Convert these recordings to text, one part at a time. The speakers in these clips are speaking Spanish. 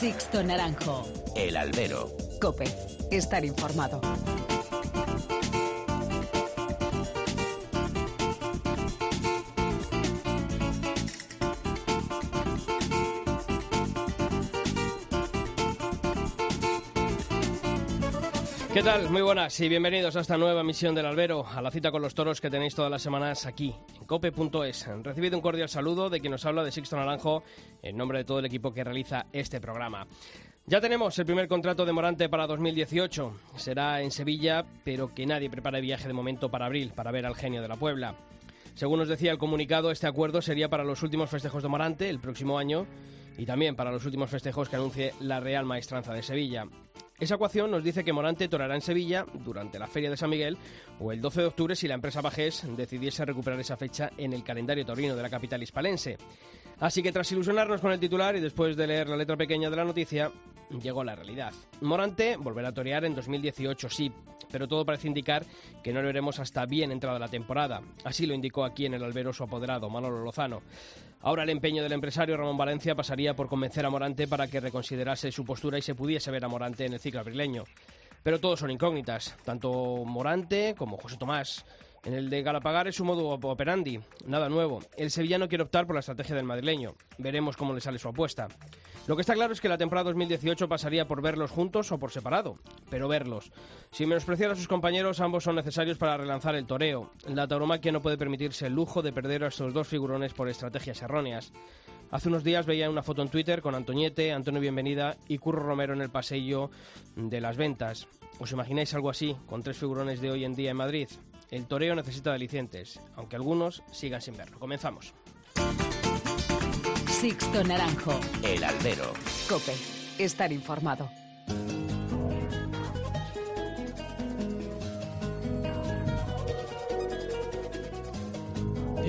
Sixto Naranjo. El albero. Cope. Estar informado. ¿Qué tal? Muy buenas y bienvenidos a esta nueva misión del Albero, a la cita con los toros que tenéis todas las semanas aquí, cope.es. Recibido un cordial saludo de quien nos habla de Sixto Naranjo, en nombre de todo el equipo que realiza este programa. Ya tenemos el primer contrato de Morante para 2018. Será en Sevilla, pero que nadie prepare viaje de momento para abril, para ver al genio de la Puebla. Según nos decía el comunicado, este acuerdo sería para los últimos festejos de Morante el próximo año y también para los últimos festejos que anuncie la Real Maestranza de Sevilla. Esa ecuación nos dice que Morante torará en Sevilla durante la Feria de San Miguel o el 12 de octubre si la empresa Bajés decidiese recuperar esa fecha en el calendario torino de la capital hispalense. Así que tras ilusionarnos con el titular y después de leer la letra pequeña de la noticia, llegó la realidad. Morante volverá a torear en 2018, sí, pero todo parece indicar que no lo veremos hasta bien entrada la temporada. Así lo indicó aquí en el albero su apoderado, Manolo Lozano. Ahora el empeño del empresario Ramón Valencia pasaría por convencer a Morante para que reconsiderase su postura y se pudiese ver a Morante en el ciclo abrileño. Pero todos son incógnitas, tanto Morante como José Tomás. En el de Galapagar es su modo operandi, nada nuevo. El sevillano quiere optar por la estrategia del madrileño. Veremos cómo le sale su apuesta. Lo que está claro es que la temporada 2018 pasaría por verlos juntos o por separado, pero verlos. Sin menospreciar a sus compañeros, ambos son necesarios para relanzar el toreo. La tauromaquia no puede permitirse el lujo de perder a estos dos figurones por estrategias erróneas. Hace unos días veía una foto en Twitter con Antoñete, Antonio Bienvenida y Curro Romero en el pasillo de las ventas. ¿Os imagináis algo así con tres figurones de hoy en día en Madrid? El toreo necesita de alicientes, aunque algunos sigan sin verlo. Comenzamos. Sixto Naranjo. El albero. Cope. Estar informado.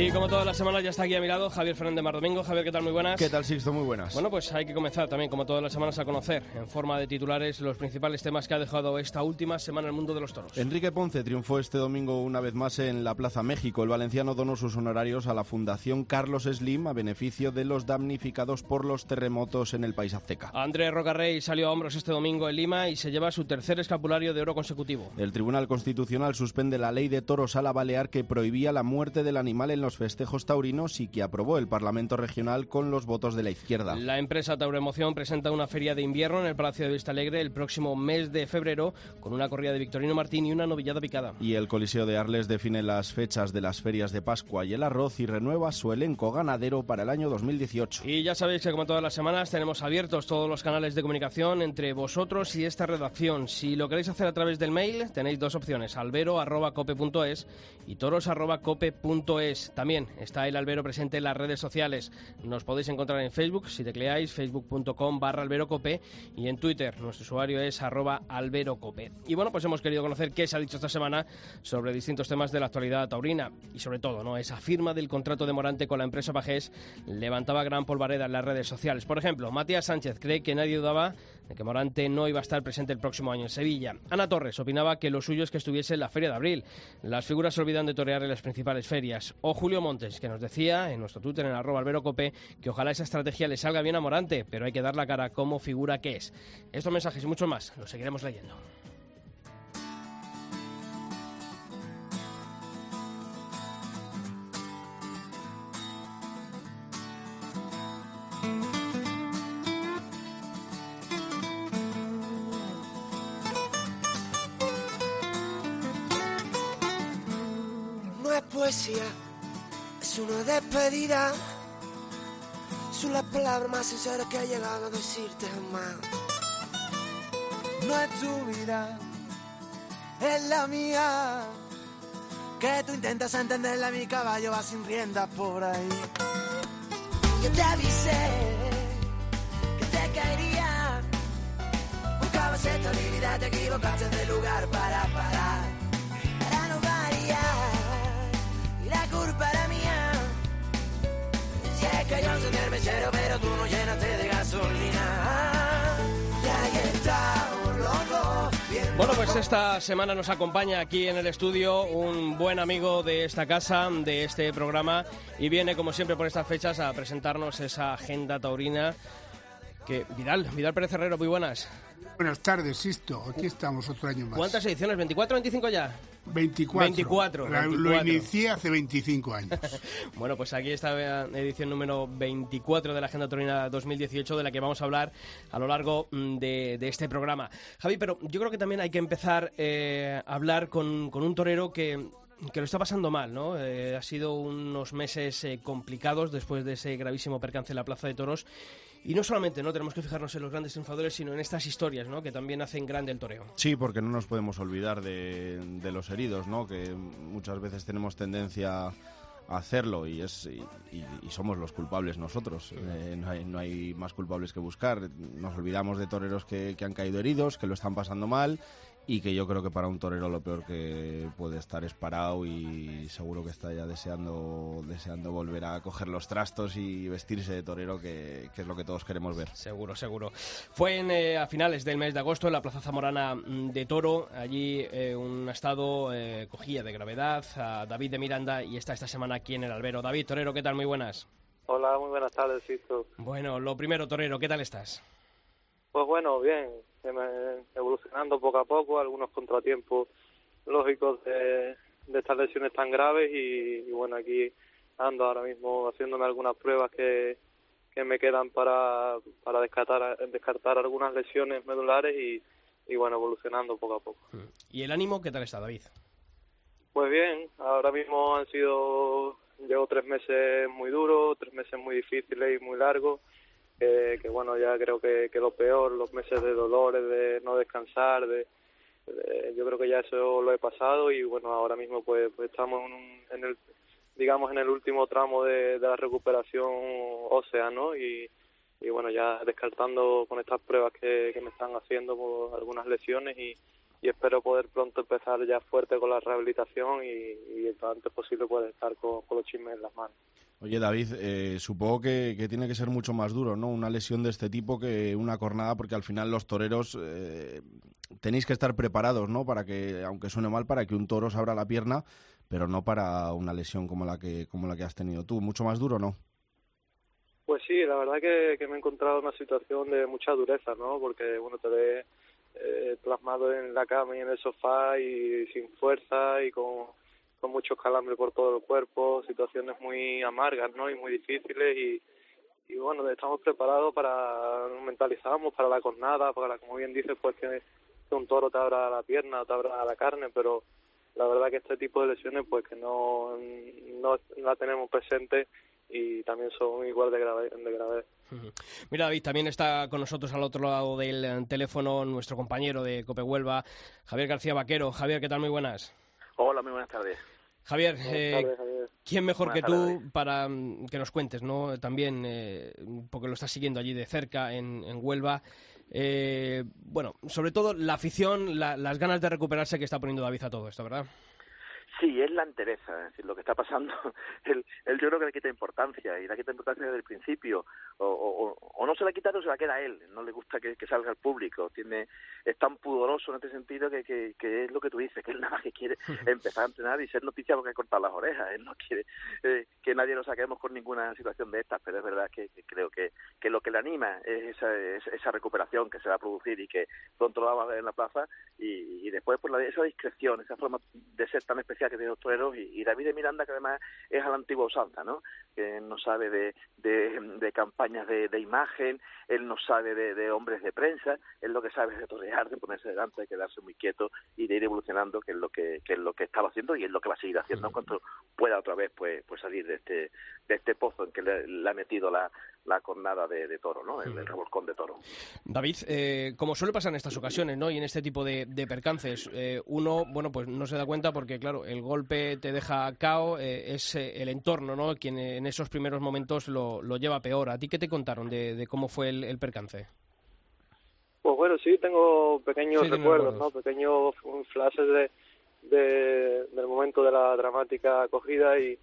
Y como todas las semanas ya está aquí a mi lado Javier Fernández Mar Domingo. Javier, ¿qué tal? Muy buenas. ¿Qué tal, Sixto? Muy buenas. Bueno, pues hay que comenzar también, como todas las semanas, a conocer en forma de titulares los principales temas que ha dejado esta última semana el mundo de los toros. Enrique Ponce triunfó este domingo una vez más en la Plaza México. El valenciano donó sus honorarios a la Fundación Carlos Slim a beneficio de los damnificados por los terremotos en el país azteca. Andrés Rocarrey salió a hombros este domingo en Lima y se lleva su tercer escapulario de oro consecutivo. El Tribunal Constitucional suspende la ley de toros a la Balear que prohibía la muerte del animal en los festejos taurinos y que aprobó el Parlamento Regional con los votos de la izquierda. La empresa Tauroemoción presenta una feria de invierno en el Palacio de Vista Alegre el próximo mes de febrero con una corrida de Victorino Martín y una novillada picada. Y el Coliseo de Arles define las fechas de las ferias de Pascua y el arroz y renueva su elenco ganadero para el año 2018. Y ya sabéis que como todas las semanas tenemos abiertos todos los canales de comunicación entre vosotros y esta redacción. Si lo queréis hacer a través del mail tenéis dos opciones, albero.cope.es y toros.cope.es. También está el albero presente en las redes sociales. Nos podéis encontrar en Facebook, si tecleáis facebook.com barra alberocope y en Twitter nuestro usuario es arroba alberocope. Y bueno, pues hemos querido conocer qué se ha dicho esta semana sobre distintos temas de la actualidad taurina y sobre todo, ¿no? Esa firma del contrato de Morante con la empresa Pajés levantaba gran polvareda en las redes sociales. Por ejemplo, Matías Sánchez cree que nadie dudaba que Morante no iba a estar presente el próximo año en Sevilla. Ana Torres opinaba que lo suyo es que estuviese en la Feria de Abril. Las figuras se olvidan de torear en las principales ferias. O Julio Montes, que nos decía en nuestro Twitter, en arroba alberocope, que ojalá esa estrategia le salga bien a Morante, pero hay que dar la cara como figura que es. Estos mensajes y muchos más los seguiremos leyendo. Despedida. Son las palabras más sinceras que he llegado a decirte jamás. No es tu vida, es la mía. Que tú intentas entenderla, mi caballo va sin riendas por ahí. Yo te avisé que te caería. Buscabas estabilidad, te equivocaste de lugar para parar. Si es que yo soy el mechero, pero tú no llenaste de gasolina. Y ahí estamos los dos, bien Bueno, pues esta semana nos acompaña aquí en el estudio un buen amigo de esta casa, de este programa, y viene como siempre por estas fechas a presentarnos esa agenda taurina Que Vidal, Vidal Pérez Herrero, muy buenas. Buenas tardes, Sisto. Aquí estamos otro año más. ¿Cuántas ediciones? ¿24 25 ya? 24. 24, La- 24. Lo inicié hace 25 años. Bueno, pues aquí está la edición número 24 de la Agenda Torina 2018, de la que vamos a hablar a lo largo mm, de, de este programa. Javi, pero yo creo que también hay que empezar eh, a hablar con, con un torero que, que lo está pasando mal, ¿no? Eh, ha sido unos meses eh, complicados después de ese gravísimo percance en la Plaza de Toros. Y no solamente no tenemos que fijarnos en los grandes triunfadores, sino en estas historias, ¿no? Que también hacen grande el toreo. Sí, porque no nos podemos olvidar de, de los heridos, ¿no? Que muchas veces tenemos tendencia a hacerlo y es y, y- y somos los culpables nosotros. Eh, no, hay, no hay más culpables que buscar. Nos olvidamos de toreros que, que han caído heridos, que lo están pasando mal y que yo creo que para un torero lo peor que puede estar es parado y seguro que está ya deseando deseando volver a coger los trastos y vestirse de torero, que, que es lo que todos queremos ver. Seguro, seguro. Fue en, eh, a finales del mes de agosto en la Plaza Zamorana mm, de Toro. Allí eh, un estado eh, cogía de gravedad a David de Miranda y está esta semana aquí en el albero. David, Torero, ¿qué tal? Muy buenas. Hola, muy buenas tardes, Sisto. Bueno, lo primero, Torero, ¿qué tal estás? Pues bueno, bien, evolucionando poco a poco, algunos contratiempos lógicos de, de estas lesiones tan graves y, y bueno, aquí ando ahora mismo haciéndome algunas pruebas que, que me quedan para, para descartar, descartar algunas lesiones medulares y, y bueno, evolucionando poco a poco. ¿Y el ánimo qué tal está, David? Pues bien, ahora mismo han sido, llevo tres meses muy duros, tres meses muy difíciles y muy largos, que, bueno, ya creo que, que lo peor, los meses de dolores, de no descansar, de, yo creo que ya eso lo he pasado y bueno, ahora mismo pues, pues estamos en, un- en el, digamos, en el último tramo de, de la recuperación ósea, ¿no? Y, y bueno, ya descartando con estas pruebas que, que me están haciendo por algunas lesiones y, y espero poder pronto empezar ya fuerte con la rehabilitación y, y lo antes posible poder estar con, con los chismes en las manos. Oye, David, eh, supongo que, que tiene que ser mucho más duro, ¿no? Una lesión de este tipo que una cornada, porque al final los toreros eh, tenéis que estar preparados, ¿no? Para que, aunque suene mal, para que un toro se abra la pierna, pero no para una lesión como la que como la que has tenido tú. Mucho más duro, ¿no? Pues sí, la verdad que, que me he encontrado en una situación de mucha dureza, ¿no? Porque, bueno, te ves eh, plasmado en la cama y en el sofá y sin fuerza y con, muchos calambres por todo el cuerpo, situaciones muy amargas, ¿no? Y muy difíciles y, y bueno, estamos preparados para, mentalizamos para la cornada, para, como bien dices, pues que, que un toro te abra la pierna, te abra la carne, pero la verdad que este tipo de lesiones pues que no, no la tenemos presente y también son igual de grave. De grave. Mira, David, también está con nosotros al otro lado del eh, teléfono nuestro compañero de Cope Huelva, Javier García Vaquero. Javier, ¿qué tal? Muy buenas. Hola, muy buenas tardes. Javier, eh, tardes, Javier. ¿quién mejor Buenas que tú tardes. para mm, que nos cuentes, ¿no? También, eh, porque lo estás siguiendo allí de cerca en, en Huelva. Eh, bueno, sobre todo la afición, la- las ganas de recuperarse que está poniendo David a todo esto, ¿verdad? Sí, es la entereza, es decir, lo que está pasando, él, él yo creo que le quita importancia, y le quita importancia desde el principio, o, o, o no se la quita o se la queda a él, no le gusta que, que salga al público, tiene es tan pudoroso en este sentido que, que, que es lo que tú dices, que él nada más que quiere empezar a entrenar y ser noticia porque cortar las orejas, él no quiere eh, que nadie nos saquemos con ninguna situación de estas, pero es verdad que, que creo que, que lo que le anima es esa, es- esa recuperación que se va a producir y que pronto lo vamos a ver en la plaza, y, y después pues la, esa discreción, esa forma de ser tan especial que tiene los toreros y, y David de Miranda que además es a la antigua usanza, ¿no? Que no sabe de, de, de campañas de, de imagen, él no sabe de, de hombres de prensa, él lo que sabe es de torear, de ponerse delante, de quedarse muy quieto y de ir evolucionando, que es lo que, que es lo que estaba haciendo y es lo que va a seguir haciendo en cuanto pueda otra vez pues pues salir de este de este pozo en que le, le ha metido la, la cornada de, de toro, ¿no? El, el revolcón de toro. David, eh, como suele pasar en estas ocasiones, ¿no? Y en este tipo de, de percances, eh, uno, bueno, pues no se da cuenta porque, claro, el golpe te deja cao, eh, es eh, el entorno, ¿no? Quien en esos primeros momentos lo, lo lleva peor. ¿A ti qué te contaron de, de cómo fue el, el percance? Pues bueno, sí, tengo pequeños Sí, recuerdos. ¿no? Pequeños mm, flashes de, de- del momento de la dramática acogida y,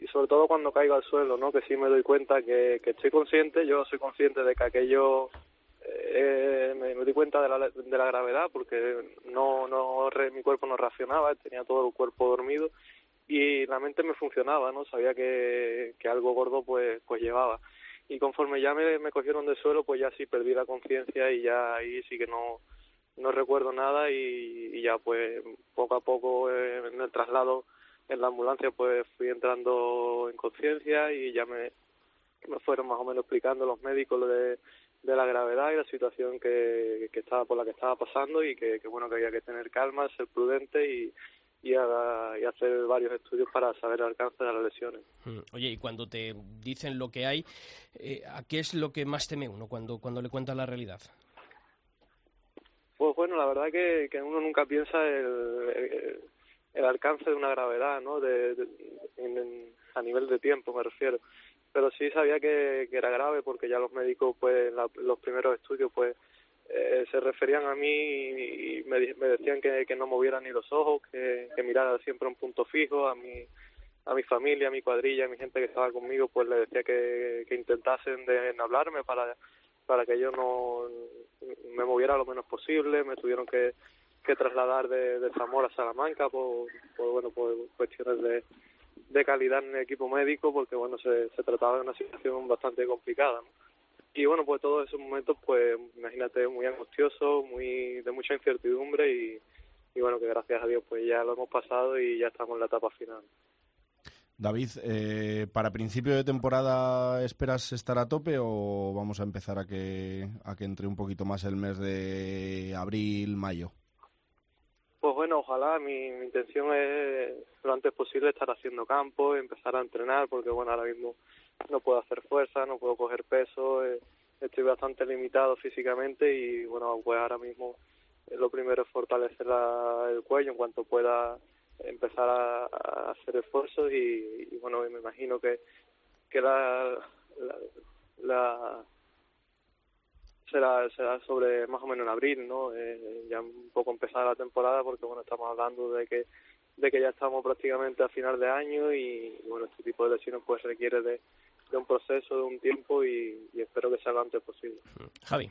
y sobre todo cuando caigo al suelo, ¿no? Que sí me doy cuenta que, que estoy consciente, yo soy consciente de que aquello eh, me, me di cuenta de la, de la gravedad porque no, no re- mi cuerpo no reaccionaba, tenía todo el cuerpo dormido y la mente me funcionaba, ¿no? Sabía que, que algo gordo pues pues llevaba. y conforme ya me, me cogieron de suelo, pues ya sí perdí la conciencia y ya ahí sí que no, no recuerdo nada y, y ya pues poco a poco eh, en el traslado en la ambulancia pues fui entrando en conciencia y ya me, me fueron más o menos explicando los médicos lo de, de la gravedad y la situación que, que estaba por la que estaba pasando y que, que bueno que había que tener calma, ser prudente y, y, a- y hacer varios estudios para saber el alcance de las lesiones. Mm, Oye, y cuando te dicen lo que hay, eh, ¿a qué es lo que más teme uno cuando, cuando le cuentan la realidad? Pues bueno, la verdad que, que uno nunca piensa el, el, el alcance de una gravedad, ¿no? De, a nivel de tiempo me refiero. Pero sí sabía que, era grave porque ya los médicos, pues, la- los primeros estudios, pues, eh, se referían a mí y, me, decían que, no moviera ni los ojos, que, mirara siempre un punto fijo, a mi, a mi familia, a mi cuadrilla, a mi gente que estaba conmigo, pues le decía que, intentasen de hablarme para para que yo no me moviera lo menos posible, me tuvieron que, que trasladar de, de Zamora a Salamanca por, bueno por cuestiones de, de calidad en el equipo médico porque bueno se, se trataba de una situación bastante complicada ¿no? y bueno pues todos esos momentos pues imagínate muy angustioso muy de mucha incertidumbre y, y bueno que gracias a Dios pues ya lo hemos pasado y ya estamos en la etapa final David, eh, ¿para principio de temporada esperas estar a tope o vamos a empezar a que, a que entre un poquito más el mes de abril, mayo? Pues bueno, ojalá. Mi, intención es lo antes posible estar haciendo campo, empezar a entrenar, porque bueno, ahora mismo no puedo hacer fuerza, no puedo coger peso, eh, estoy bastante limitado físicamente y bueno, pues ahora mismo eh, lo primero es fortalecer la- el cuello en cuanto pueda empezar a, hacer esfuerzos y, y, bueno, me imagino que, que la, la- será será sobre más o menos en abril, ¿no? Eh, ya un poco empezada la temporada porque bueno, estamos hablando de que de que ya estamos prácticamente a final de año y, bueno, este tipo de lesiones pues requiere de, de un proceso, de un tiempo y espero que sea lo antes posible. Javi.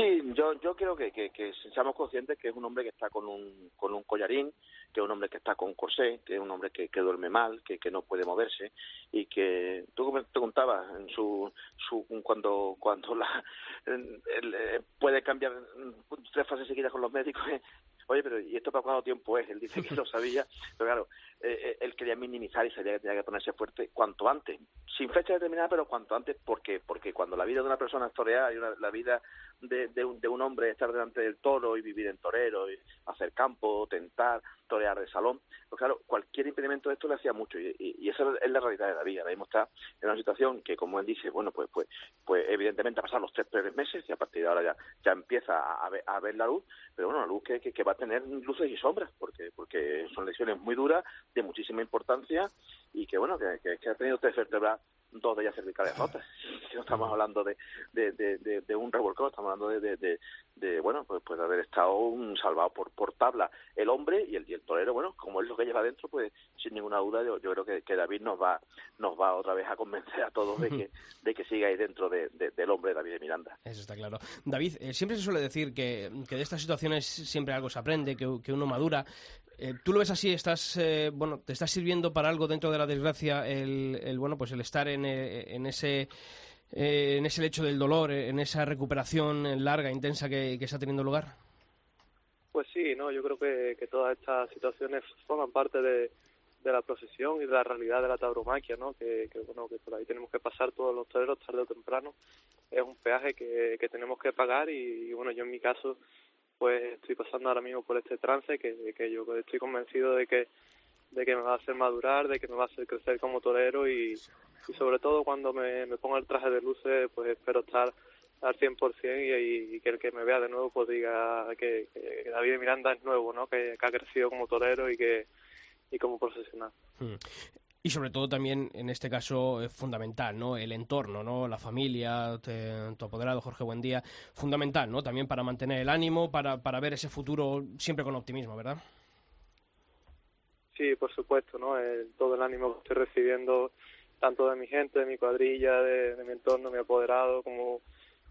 Sí, yo, yo creo que, que, que seamos conscientes que es un hombre que está con un, con un collarín, que es un hombre que está con corsé, que es un hombre que, que duerme mal, que, que no puede moverse y que tú como te contabas en su, su cuando cuando la puede cambiar tres fases seguidas con los médicos oye pero y esto para cuánto tiempo es él dice que lo sabía pero claro eh, eh, él quería minimizar y sabía que tenía que ponerse fuerte cuanto antes sin fecha determinada pero cuanto antes porque porque cuando la vida de una persona es torear y una- la vida de, de, un, de un hombre es estar delante del toro y vivir en torero y hacer campo tentar torear de salón. Pues claro cualquier impedimento de esto le hacía mucho y, y, y esa es la realidad de David ahora mismo está en una situación que como él dice bueno pues pues pues evidentemente ha pasado los tres primeros meses y a partir de ahora ya ya empieza a, ver, a ver la luz. Pero bueno la luz que, que, que va a tener luces y sombras porque porque son lesiones muy duras de muchísima importancia y que bueno que, que, ha tenido tres vértebras dos de ellas cervicales rotas que no estamos hablando de, de, de, de, de un revolcón estamos hablando de, bueno pues, pues haber estado un salvado por, por tabla el hombre y el, y el torero bueno como es lo que lleva dentro pues sin ninguna duda yo, yo creo que, que David nos va nos va otra vez a convencer a todos de que de que siga ahí dentro de, de- del hombre David de Miranda Eso está claro. David, eh, siempre se suele decir que, que de estas situaciones siempre algo se aprende, que, que uno madura. Eh, ¿Tú lo ves así? ¿Estás, eh, bueno, ¿Te está sirviendo para algo dentro de la desgracia el, el, bueno, pues el estar en, eh, en ese... eh, en ese lecho del dolor, eh, en esa recuperación larga, intensa que, que está teniendo lugar? Pues sí, no, yo creo que, todas estas situaciones forman parte de, de la procesión y de la realidad de la tauromaquia, ¿no? Que, que, bueno, que por ahí tenemos que pasar todos los toreros tarde o temprano. Es un peaje que, que tenemos que pagar y, bueno, yo en mi caso pues estoy pasando ahora mismo por este trance que, que yo estoy convencido de que de que me va a hacer madurar, de que me va a hacer crecer como torero y, y sobre todo cuando me, ponga el traje de luces pues espero estar al 100% y, y que el que me vea de nuevo pues diga que, que David Miranda es nuevo, ¿no? Que, que ha crecido como torero y que y como profesional. Y sobre todo también, en este caso, es fundamental, ¿no? El entorno, ¿no? La familia, tu apoderado Jorge Buendía, fundamental, ¿no? También para mantener el ánimo, para, para ver ese futuro siempre con optimismo, ¿verdad? Sí, por supuesto, ¿no? El- todo el ánimo que estoy recibiendo, tanto de mi gente, de mi cuadrilla, de, mi entorno, mi apoderado, como,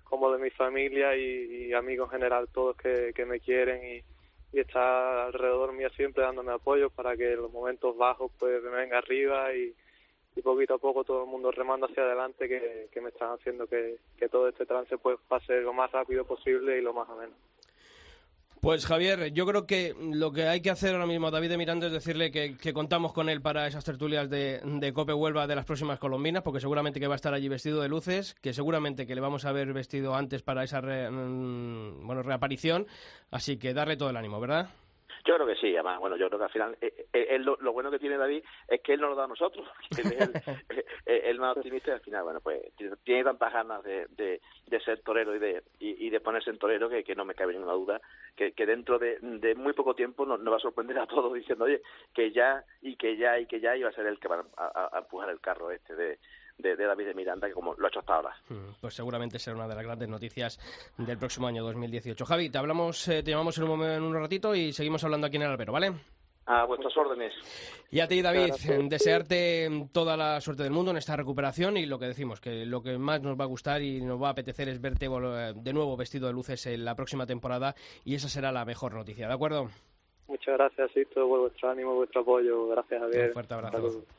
como de mi familia y, y amigos en general, todos que me quieren y, y está alrededor mío siempre dándome apoyo para que en los momentos bajos pues me venga arriba y, y poquito a poco todo el mundo remando hacia adelante que, que me están haciendo que, que todo este trance pues pase lo más rápido posible y lo más ameno. Pues Javier, yo creo que lo que hay que hacer ahora mismo a David de Miranda es decirle que, contamos con él para esas tertulias de, de, Cope Huelva de las próximas colombinas, porque seguramente que va a estar allí vestido de luces, que seguramente que le vamos a ver vestido antes para esa re, mm, bueno, reaparición, así que darle todo el ánimo, ¿verdad? Yo creo que sí, además, bueno, yo creo que al final, eh, eh, lo, bueno que tiene David es que él nos lo da a nosotros, él es el, el, más optimista y al final, bueno, pues tiene, tantas ganas de, de, de, ser torero y de, y, de ponerse en torero que, no me cabe ninguna duda que, que dentro de, muy poco tiempo nos, va a sorprender a todos diciendo, oye, que ya y que ya y que ya iba a ser el que va a empujar el carro este de, de, de, David de Miranda, que como lo ha hecho hasta ahora. Pues seguramente será una de las grandes noticias del próximo año 2018. Javi, te hablamos, eh, te llamamos en un, momento, en un ratito y seguimos hablando aquí en el albero, ¿vale? A vuestras órdenes. Y a ti, David, desearte toda la suerte del mundo en esta recuperación y lo que decimos, que lo que más nos va a gustar y nos va a apetecer es verte de nuevo vestido de luces en la próxima temporada y esa será la mejor noticia, ¿de acuerdo? Muchas gracias, Sisto, por vuestro ánimo, vuestro apoyo. Gracias, Javier. Un fuerte abrazo. Saludos.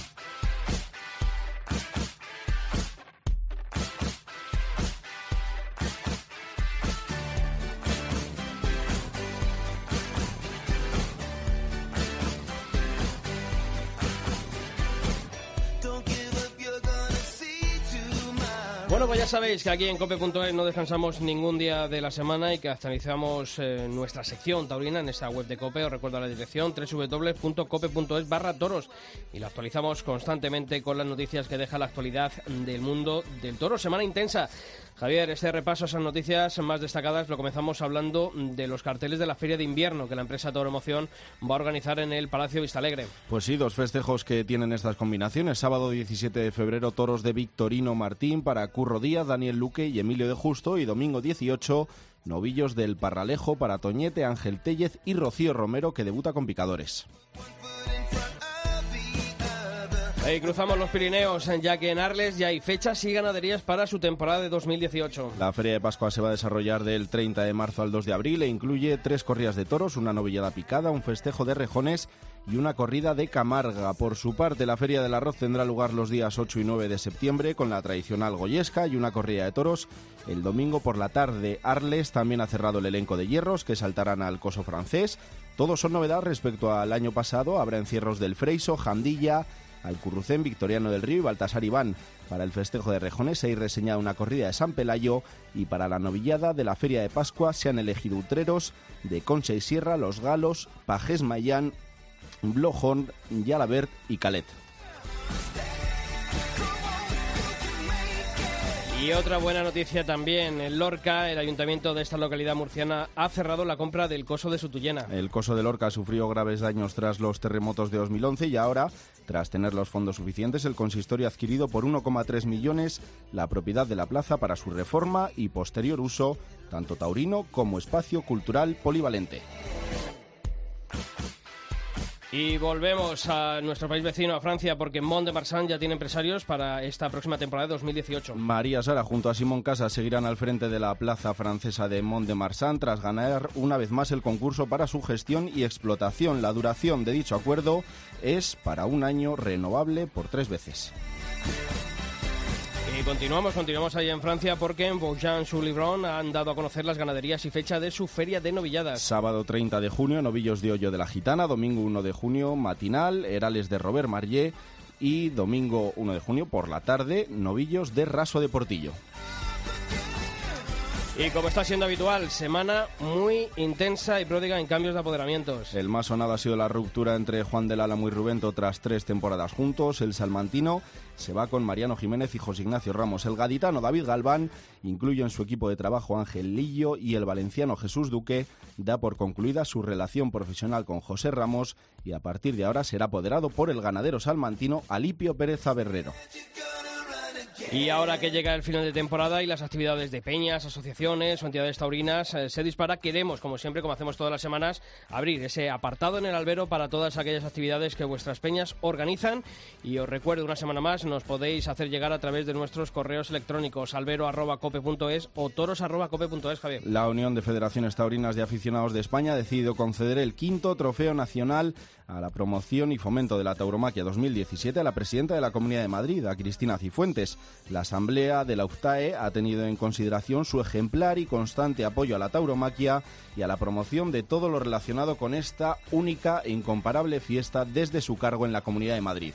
Bueno, ya sabéis que aquí en cope.es no descansamos ningún día de la semana y que actualizamos eh, nuestra sección taurina en esa web de Cope. Os recuerdo la dirección www.cope.es barra toros y la actualizamos constantemente con las noticias que deja la actualidad del mundo del toro. Semana intensa. Javier, este repaso a esas noticias más destacadas lo comenzamos hablando de los carteles de la Feria de Invierno que la empresa Toro Emoción va a organizar en el Palacio Vistalegre. Pues sí, dos festejos que tienen estas combinaciones. Sábado 17 de febrero, toros de Victorino Martín para Curro Díaz, Daniel Luque y Emilio de Justo. Y domingo 18, novillos del Parralejo para Toñete, Ángel Tellez y Rocío Romero que debuta con picadores. Ahí cruzamos los Pirineos, ya que en Arles ya hay fechas y ganaderías para su temporada de 2018. La Feria de Pascua se va a desarrollar del 30 de marzo al 2 de abril e incluye tres corridas de toros, una novillada picada, un festejo de rejones y una corrida de Camarga. Por su parte, la Feria del Arroz tendrá lugar los días 8 y 9 de septiembre con la tradicional Goyesca y una corrida de toros. El domingo por la tarde, Arles también ha cerrado el elenco de hierros que saltarán al coso francés. Todos son novedad respecto al año pasado. Habrá encierros del Freiso, Jandilla, Alcurrucén, Victoriano del Río y Baltasar Iván. Para el festejo de Rejones se ha reseñado una corrida de San Pelayo y para la novillada de la Feria de Pascua se han elegido utreros de Concha y Sierra, Los Galos, Pajés Mayán, Blojón, Yalabert y Calet. Y otra buena noticia también, en Lorca, el ayuntamiento de esta localidad murciana ha cerrado la compra del coso de Sutuyena. El coso de Lorca sufrió graves daños tras los terremotos de 2011 y ahora, tras tener los fondos suficientes, el consistorio ha adquirido por 1,3 millones la propiedad de la plaza para su reforma y posterior uso, tanto taurino como espacio cultural polivalente. Y volvemos a nuestro país vecino, a Francia, porque Mont de Marsan ya tiene empresarios para esta próxima temporada de 2018. María Sara junto a Simón Casas seguirán al frente de la plaza francesa de Mont de Marsan tras ganar una vez más el concurso para su gestión y explotación. La duración de dicho acuerdo es para un año renovable por tres veces. Y continuamos, continuamos ahí en Francia porque en Beaujean-sur-Livron han dado a conocer las ganaderías y fecha de su feria de novilladas. Sábado 30 de junio, novillos de hoyo de la gitana, domingo 1 de junio, matinal, herales de Robert Marlé y domingo 1 de junio por la tarde, novillos de raso de Portillo. Y como está siendo habitual, semana muy intensa y pródiga en cambios de apoderamientos. El más sonado ha sido la ruptura entre Juan del Álamo y Rubento tras tres temporadas juntos. El salmantino se va con Mariano Jiménez y José Ignacio Ramos. El gaditano David Galván incluye en su equipo de trabajo Ángel Lillo y el valenciano Jesús Duque da por concluida su relación profesional con José Ramos y a partir de ahora será apoderado por el ganadero salmantino Alipio Pérez Aberrero. Y ahora que llega el final de temporada y las actividades de peñas, asociaciones o entidades taurinas eh, se dispara, queremos, como siempre, como hacemos todas las semanas, abrir ese apartado en el albero para todas aquellas actividades que vuestras peñas organizan. Y os recuerdo una semana más, nos podéis hacer llegar a través de nuestros correos electrónicos albero.cope.es o toros.cope.es, Javier. La Unión de Federaciones Taurinas de Aficionados de España ha decidido conceder el quinto trofeo nacional a la promoción y fomento de la tauromaquia 2017 a la presidenta de la Comunidad de Madrid, a Cristina Cifuentes. La Asamblea de la UFTAE ha tenido en consideración su ejemplar y constante apoyo a la tauromaquia y a la promoción de todo lo relacionado con esta única e incomparable fiesta desde su cargo en la Comunidad de Madrid.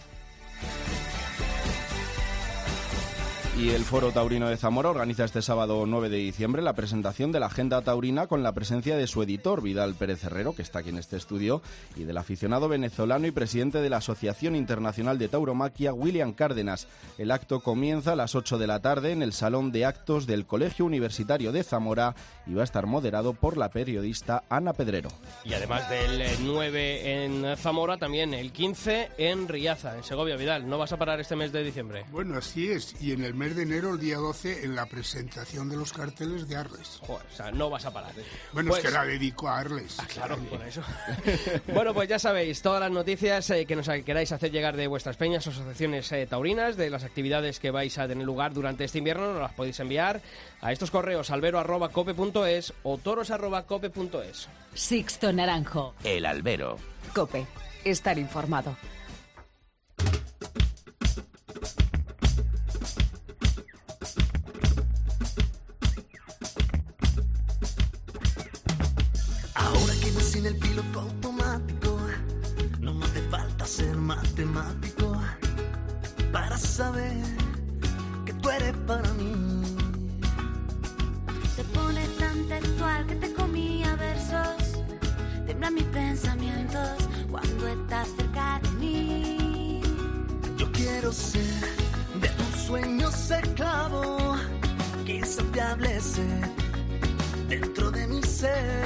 Y el Foro Taurino de Zamora organiza este sábado 9 de diciembre la presentación de la Agenda Taurina con la presencia de su editor, Vidal Pérez Herrero, que está aquí en este estudio, y del aficionado venezolano y presidente de la Asociación Internacional de Tauromaquia, William Cárdenas. El acto comienza a las 8 de la tarde en el Salón de Actos del Colegio Universitario de Zamora y va a estar moderado por la periodista Ana Pedrero. Y además del 9 en Zamora, también el 15 en Riaza, en Segovia. Vidal, ¿no vas a parar este mes de diciembre? Bueno, así es. Y en el mes de enero, el día 12, en la presentación de los carteles de Arles. Joder, o sea, no vas a parar. Bueno, Pues- es que la dedico a Arles. Ah, claro, por eso. bueno, pues ya sabéis, todas las noticias eh, que nos queráis hacer llegar de vuestras peñas o asociaciones eh, taurinas, de las actividades que vais a tener lugar durante este invierno, nos las podéis enviar a estos correos albero.cope.es o toros.cope.es. Sixto Naranjo. El albero. Cope. Estar informado. El piloto automático, no me hace falta ser matemático para saber que tú eres para mí. Te pones tan textual que te comía versos. Temblan mis pensamientos cuando estás cerca de mí. Yo quiero ser de tus sueños esclavo, que insaciable dentro de mi ser.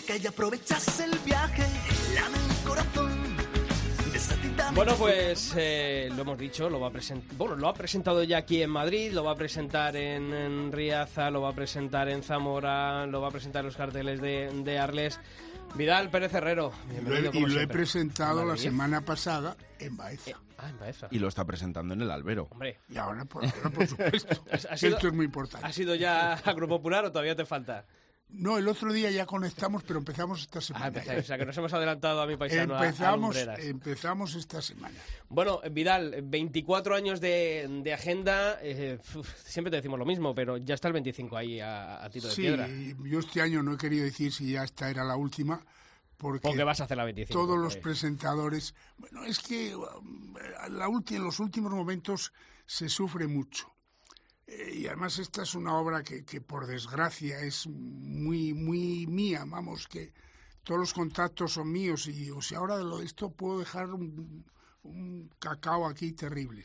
Cae y aprovechas el viaje, lame mi corazón. Bueno, pues eh, lo hemos dicho, lo va a presentar. Bueno, lo ha presentado ya aquí en Madrid, lo va a presentar en, en Riaza, lo va a presentar en Zamora, lo va a presentar en los carteles de, de Arles. Vidal Pérez Herrero, Y lo he, bienvenido y lo he presentado la semana pasada en Baeza. Eh, ah, en Baeza. Y lo está presentando en el albero. Hombre, Y ahora, por, ahora, por supuesto. ¿Ha sido- Esto es muy importante. ¿ha sido ya a Grupo Popular o todavía te falta? No, el otro día ya conectamos, pero empezamos esta Ah, semana. empezáis, o sea, que nos hemos adelantado a mi paisano a- a empezamos, empezamos esta semana. Bueno, Vidal, 24 años de, de agenda, eh, siempre te decimos lo mismo, pero ya está el 25 ahí a, a tiro de Sí, piedra. yo este año no he querido decir si ya esta era la última, porque Porque vas a hacer la 25. todos los presentadores... Bueno, es que um, la ulti- en los últimos momentos se sufre mucho. Eh, y además esta es una obra que, que, por desgracia es muy muy mía, vamos, que todos los contactos son míos y o sea, ahora de lo, esto puedo dejar un, un cacao aquí terrible.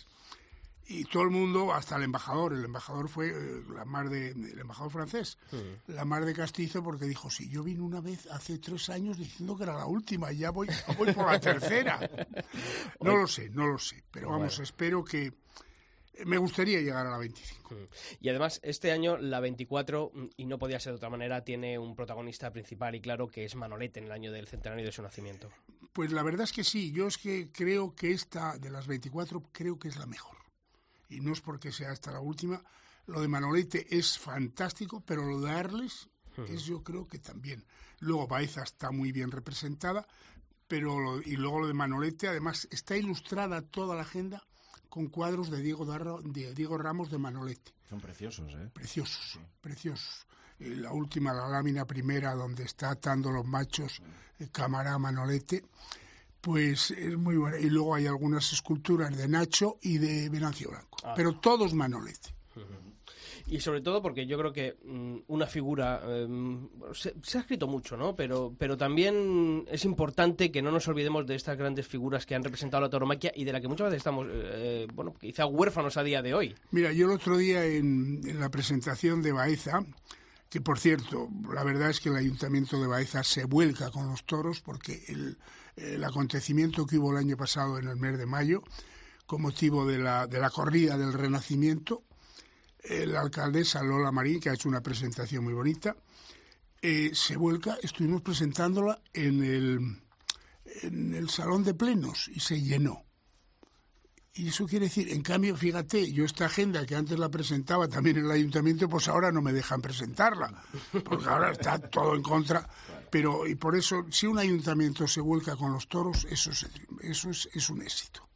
Y todo el mundo, hasta el embajador, el embajador fue eh, la mar de, el embajador francés, la mar de castizo, porque dijo, sí, yo vine una vez hace tres años diciendo que era la última y ya voy, ya voy por la tercera. No lo sé, no lo sé, pero vamos, Bueno. espero que... Me gustaría llegar a la 25. Y además, este año la 24, mm, y no podía ser de otra manera, tiene un protagonista principal y claro que es Manolete en el año del centenario de su nacimiento. Pues la verdad es que sí, yo es que creo que esta de las 24 creo que es la mejor. Y no es porque sea esta la última. Lo de Manolete es fantástico, pero lo de Arles es yo creo que también. Luego Baeza está muy bien representada, pero lo- y luego lo de Manolete, además está ilustrada toda la agenda con cuadros de Diego, Darro- de Diego Ramos de Manolete. Son preciosos, ¿eh? Preciosos, preciosos. Eh, la última, la lámina primera, donde está atando los machos, eh, cámara Manolete, pues es muy buena. Y luego hay algunas esculturas de Nacho y de Venancio Blanco, Ah. pero todos Manolete. Y sobre todo porque yo creo que mm, una figura bueno, se, se ha escrito mucho, ¿no? Pero, pero también es importante que no nos olvidemos de estas grandes figuras que han representado la tauromaquia y de la que muchas veces estamos, eh, bueno, quizá huérfanos a día de hoy. Mira, yo el otro día en, la presentación de Baeza que por cierto, la verdad es que el Ayuntamiento de Baeza se vuelca con los toros porque el, el acontecimiento que hubo el año pasado en el mes de mayo, con motivo de la, de la corrida del Renacimiento, la alcaldesa Lola Marín, que ha hecho una presentación muy bonita, eh, se vuelca, estuvimos presentándola en el, en el salón de plenos y se llenó. Y eso quiere decir, en cambio, fíjate, yo esta agenda que antes la presentaba también en el ayuntamiento, pues ahora no me dejan presentarla, porque ahora está todo en contra. Pero, y por eso, si un ayuntamiento se vuelca con los toros, eso es, eso es, es un éxito.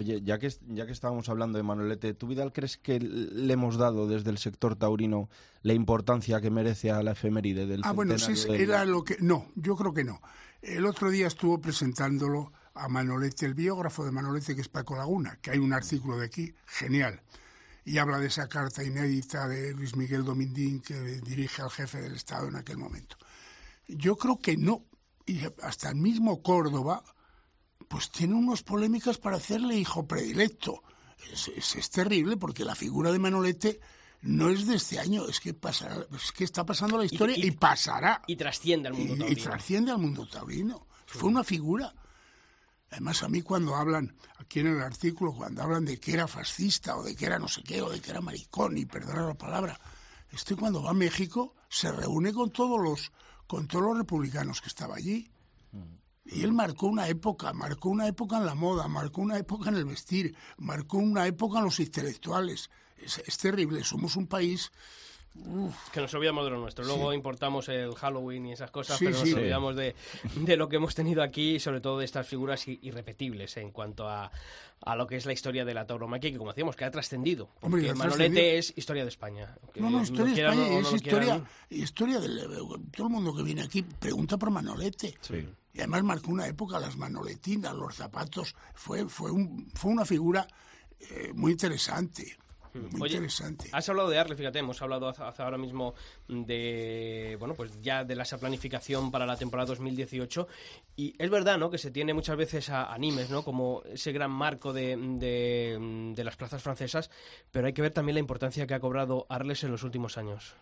Oye, ya que, ya que estábamos hablando de Manolete, ¿tú, Vidal, crees que le hemos dado desde el sector taurino la importancia que merece a la efeméride del Ah, bueno, sí, era lo que... No, yo creo que no. El otro día estuvo presentándolo a Manolete, el biógrafo de Manolete, que es Paco Laguna, que hay un artículo de aquí, genial. Y habla de esa carta inédita de Luis Miguel Domindín que dirige al jefe del Estado en aquel momento. Yo creo que no. Y hasta el mismo Córdoba, pues tiene unas polémicas para hacerle hijo predilecto. Es, es- es terrible porque la figura de Manolete no es de este año, es que pasará, es que está pasando la historia y, y- pasará. Y trasciende al mundo Y- y, taurino. trasciende al mundo taurino. Fue una figura. Además, a mí cuando hablan, aquí en el artículo, cuando hablan de que era fascista o de que era no sé qué, o de que era maricón, y perdona la palabra, este cuando va a México se reúne con todos los, con todos los republicanos que estaba allí. Y él marcó una época, marcó una época en la moda, marcó una época en el vestir, marcó una época en los intelectuales. Es, es terrible, somos un país... Que nos olvidamos de lo nuestro. Luego importamos el Halloween y esas cosas, Sí, pero nos sí. olvidamos de, de lo que hemos tenido aquí y sobre todo de estas figuras irrepetibles en cuanto a, a lo que es la historia de la tauromaquia, que como decíamos, que ha trascendido. Hombre, Porque Manolete trascendido. es historia de España. No, no, historia de España, es historia, del... Todo el mundo que viene aquí pregunta por Manolete. Y además marcó una época, las manoletinas, los zapatos, fue, fue, un, fue una figura eh, muy interesante, muy Oye, interesante. Has hablado de Arle, fíjate, hemos hablado hace, hace ahora mismo de, bueno, pues ya de la esa planificación para la temporada 2018 y es verdad, ¿no? Que se tiene muchas veces a, a Nimes, ¿no? Como ese gran marco de, de, de las plazas francesas, pero hay que ver también la importancia que ha cobrado Arles en los últimos años.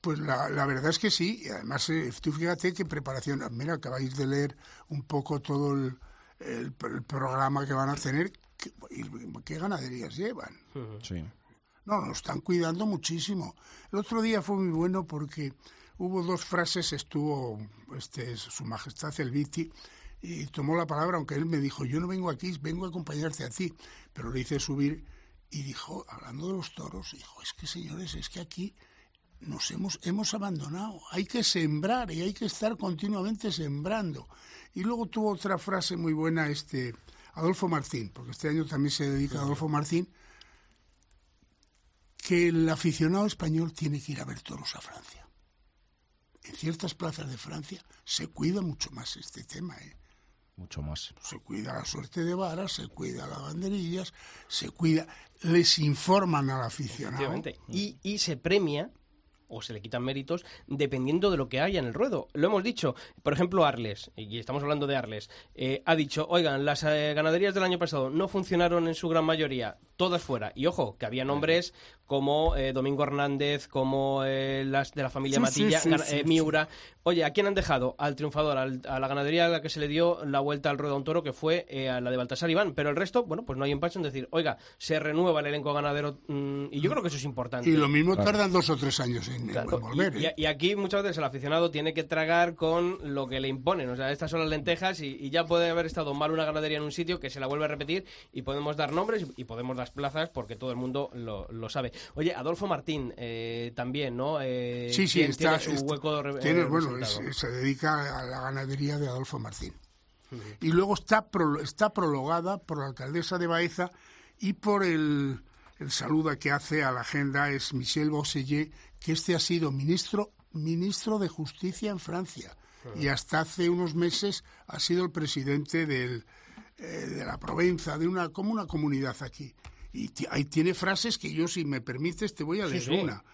Pues la, la verdad es que sí, y además eh, tú fíjate qué preparación, mira, acabáis de leer un poco todo el, el- el programa que van a tener, qué, y qué ganaderías llevan. Sí. No, nos están cuidando muchísimo. El otro día fue muy bueno porque hubo dos frases, estuvo este, Su Majestad el Viti y tomó la palabra, aunque él me dijo, yo no vengo aquí, vengo a acompañarte a ti, pero le hice subir y dijo, hablando de los toros, dijo, es que señores, es que aquí nos hemos, hemos abandonado, hay que sembrar y hay que estar continuamente sembrando. Y luego tuvo otra frase muy buena este Adolfo Martín, porque este año también se dedica a Adolfo Martín, que el aficionado español tiene que ir a ver toros a Francia. En ciertas plazas de Francia se cuida mucho más este tema, ¿eh? Mucho más. Se cuida la suerte de varas, se cuida las banderillas, se cuida, les informan al aficionado. Y, y se premia o se le quitan méritos dependiendo de lo que haya en el ruedo. Lo hemos dicho, por ejemplo, Arles, y estamos hablando de Arles, eh, ha dicho, oigan, las eh, ganaderías del año pasado no funcionaron en su gran mayoría, todas fuera. Y ojo, que había nombres como eh, Domingo Hernández, como eh, las de la familia Sí, Matilla, sí, Gana- sí, eh. Miura. Oye, ¿a quién han dejado? Al triunfador, al- a la ganadería a la que se le dio la vuelta al ruedo a un toro, que fue eh, a la de Baltasar Iván. Pero el resto, bueno, pues no hay empacho en decir, oiga, se renueva el elenco ganadero. mm, y yo creo que eso es importante. Y lo mismo tardan dos o tres años en, en Claro, volver. y, ¿eh? y- y aquí muchas veces el aficionado tiene que tragar con lo que le imponen. O sea, estas son las lentejas y, y ya puede haber estado mal una ganadería en un sitio que se la vuelve a repetir y podemos dar nombres y, y podemos dar plazas porque todo el mundo lo, lo sabe. Oye, Adolfo Martín eh, también, ¿no? Eh, Sí, sí, está, tiene su está- hueco tiene- eh, bueno, es- se dedica a la ganadería de Adolfo Martín. Y luego está, pro- está prologada por la alcaldesa de Baeza y por el, el saludo que hace a la agenda es Michel Bossellé, que este ha sido ministro, ministro de Justicia en Francia. Y hasta hace unos meses ha sido el presidente del, eh, de la Provenza, de una, como una comunidad aquí. Y ahí tiene frases que yo, si me permites, te voy a Sí, leer sí. una.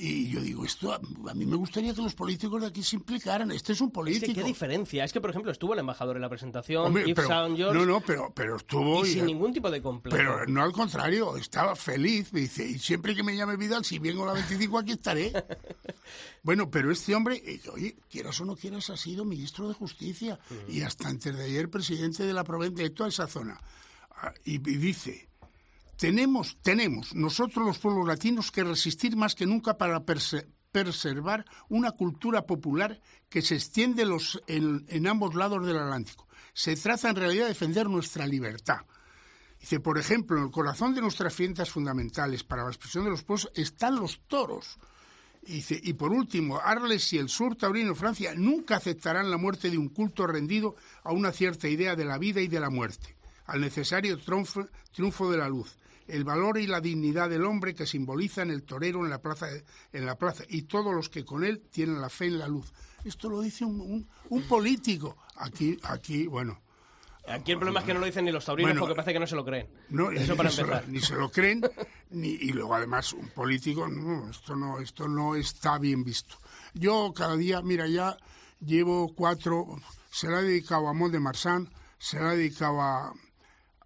Y yo digo, esto a, a mí me gustaría que los políticos de aquí se implicaran. Este es un Es político. que qué diferencia. Es que, por ejemplo, estuvo el embajador en la presentación, Hombre, Yves pero- Saint George, no, no, pero, pero estuvo... y y- sin ningún tipo de complejo. Pero no al contrario, estaba feliz, me dice, y siempre que me llame Vidal, si vengo a la 25 aquí estaré. bueno, pero este hombre, eh, oye, quieras o no quieras, ha sido ministro de Justicia y hasta antes de ayer presidente de la provincia de toda esa zona. Ah, Y, y dice, tenemos, tenemos nosotros los pueblos latinos que resistir más que nunca para preservar una cultura popular que se extiende en, ambos lados del Atlántico. Se trata en realidad de defender nuestra libertad. Dice, por ejemplo, en el corazón de nuestras fiestas fundamentales para la expresión de los pueblos están los toros. Dice, y por último, Arles y el sur taurino Francia nunca aceptarán la muerte de un culto rendido a una cierta idea de la vida y de la muerte, al necesario triunfo de la luz, el valor y la dignidad del hombre que simbolizan el torero en la plaza, en la plaza y todos los que con él tienen la fe en la luz. Esto lo dice un, un- un político. Aquí, aquí, bueno, Aquí el problema es que no lo dicen ni los taurinos Bueno, porque parece que no se lo creen. no, Eso para lo, empezar. ni se lo creen, ni, y luego además un político, no, esto no, esto no está bien visto. Yo cada día, mira, ya llevo cuatro, se la he dedicado a Mont de Marsan, se la he dedicado a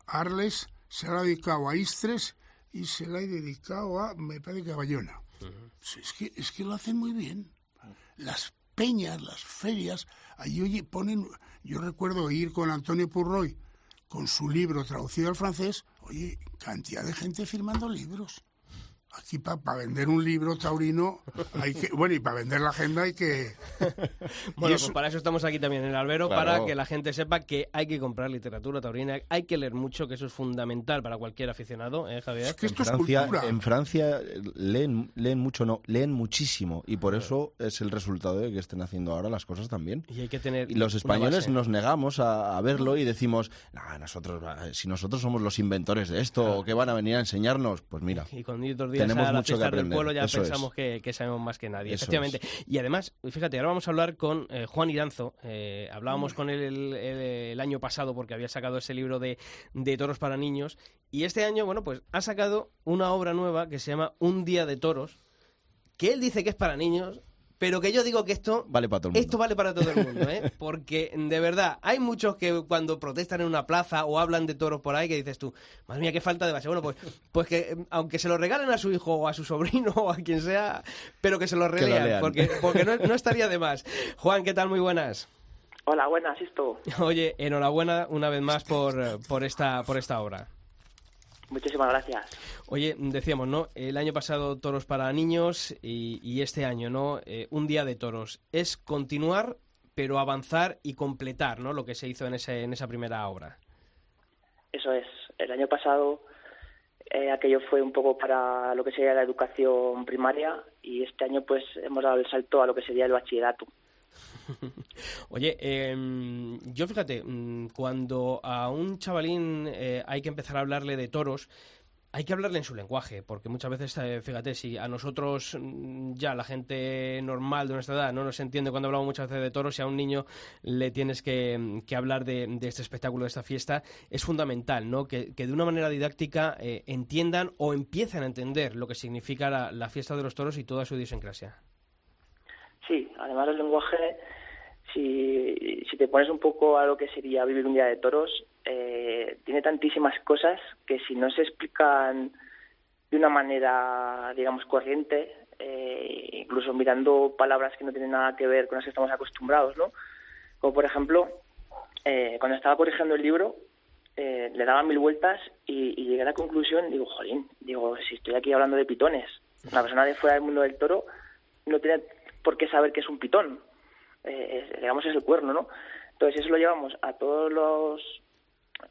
Arles, se la he dedicado a Istres y se la he dedicado a, me parece que a Bayona. Es que, es que lo hacen muy bien. Las peñas, las ferias, ahí oye, ponen, yo recuerdo ir con Antonio Purroy con su libro traducido al francés, oye, cantidad de gente firmando libros. Aquí para vender un libro taurino hay que, bueno, y para vender la agenda hay que... Bueno, eso- pues para eso estamos aquí también en el albero, Claro. para que la gente sepa que hay que comprar literatura taurina, hay que leer mucho, que eso es fundamental para cualquier aficionado, ¿eh, Javier? es que esto en es Francia, cultura. en Francia leen, leen mucho, no, leen muchísimo. Y por eso es el resultado de que estén haciendo ahora las cosas también. Y hay que tener Y los españoles nos negamos a, a verlo y decimos, "Nah, nosotros, si nosotros somos los inventores de esto, ¿qué van a venir a enseñarnos? Pues mira, Y con días Tenemos a la mucho que fiesta del aprender, pueblo ya eso pensamos es. que, que sabemos más que nadie, Eso efectivamente. Y además, fíjate, ahora vamos a hablar con eh, Juan Iranzo. Eh, hablábamos con él el, el- el año pasado porque había sacado ese libro de, de toros para niños. Y este año, bueno, pues ha sacado una obra nueva que se llama Un día de toros, que él dice que es para niños, pero que yo digo que esto vale para todo el mundo. esto vale para todo el mundo, ¿eh? Porque de verdad, hay muchos que cuando protestan en una plaza o hablan de toros por ahí, que dices tú, madre mía, qué falta de base. Bueno, pues, pues que eh, aunque se lo regalen a su hijo o a su sobrino o a quien sea, pero que se lo relean, lean. porque, porque no, no estaría de más. Juan, ¿qué tal? Muy buenas. Hola, buenas, esto. Oye, enhorabuena una vez más por, eh, por, esta, por esta obra. Muchísimas gracias. Oye, decíamos, ¿no? El año pasado toros para niños y, y este año, ¿no? Eh, un día de toros. Es continuar, pero avanzar y completar, ¿no? Lo que se hizo en, ese, en esa primera obra. Eso es. El año pasado eh, aquello fue un poco para lo que sería la educación primaria y este año pues hemos dado el salto a lo que sería el bachillerato. Oye, em, yo fíjate, mm, cuando a un chavalín eh, hay que empezar a hablarle de toros, hay que hablarle en su lenguaje, porque muchas veces, eh, fíjate, si a nosotros mm, ya la gente normal de nuestra edad no nos entiende cuando hablamos muchas veces de toros, si a un niño le tienes que, mm, hablar de, este espectáculo, de esta fiesta, es fundamental, ¿no? Que, que de una manera didáctica eh, entiendan o empiecen a entender lo que significa la, la fiesta de los toros y toda su idiosincrasia. Sí, además el lenguaje, si, si te pones un poco a lo que sería vivir un día de toros, eh, tiene tantísimas cosas que si no se explican de una manera, digamos, corriente, eh, incluso mirando palabras que no tienen nada que ver con las que estamos acostumbrados, ¿no? Como por ejemplo, eh, cuando estaba corrigiendo el libro, eh, le daba mil vueltas y, y llegué a la conclusión, digo, jolín, digo, si estoy aquí hablando de pitones, una persona de fuera del mundo del toro no tiene por qué saber qué es un pitón, eh, es- digamos es el cuerno, ¿no? Entonces eso lo llevamos a todos los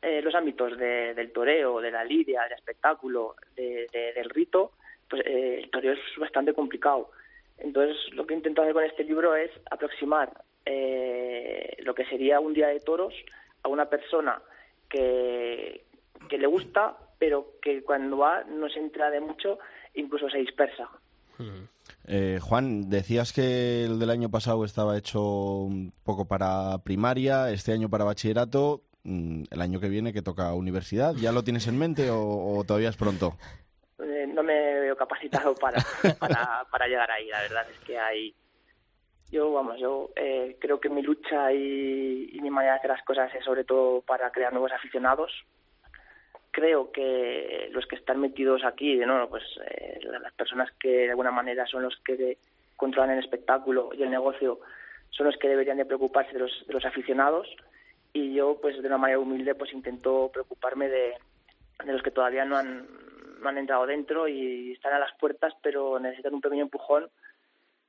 eh, los ámbitos de- del toreo, de la lidia, del espectáculo, de- de- del rito, pues eh, el toreo es bastante complicado. Entonces lo que intento hacer con este libro es aproximar eh, lo que sería un día de toros a una persona que, que le gusta, pero que cuando va no se entra de mucho, incluso se dispersa. Eh, Juan, decías que el del año pasado estaba hecho poco para primaria, este año para bachillerato, mm, el año que viene que toca universidad. ¿Ya lo tienes en mente o, todavía es pronto? Eh, no me veo capacitado para llegar ahí. La verdad es que hay, yo, vamos, yo eh, creo que mi lucha y, y mi manera de hacer las cosas es sobre todo para crear nuevos aficionados. Creo que los que están metidos aquí, ¿no? pues eh, las personas que de alguna manera son los que controlan el espectáculo y el negocio son los que deberían de preocuparse de los, de los aficionados y yo pues de una manera humilde pues intento preocuparme de, los que todavía no han, no han entrado dentro y están a las puertas pero necesitan un pequeño empujón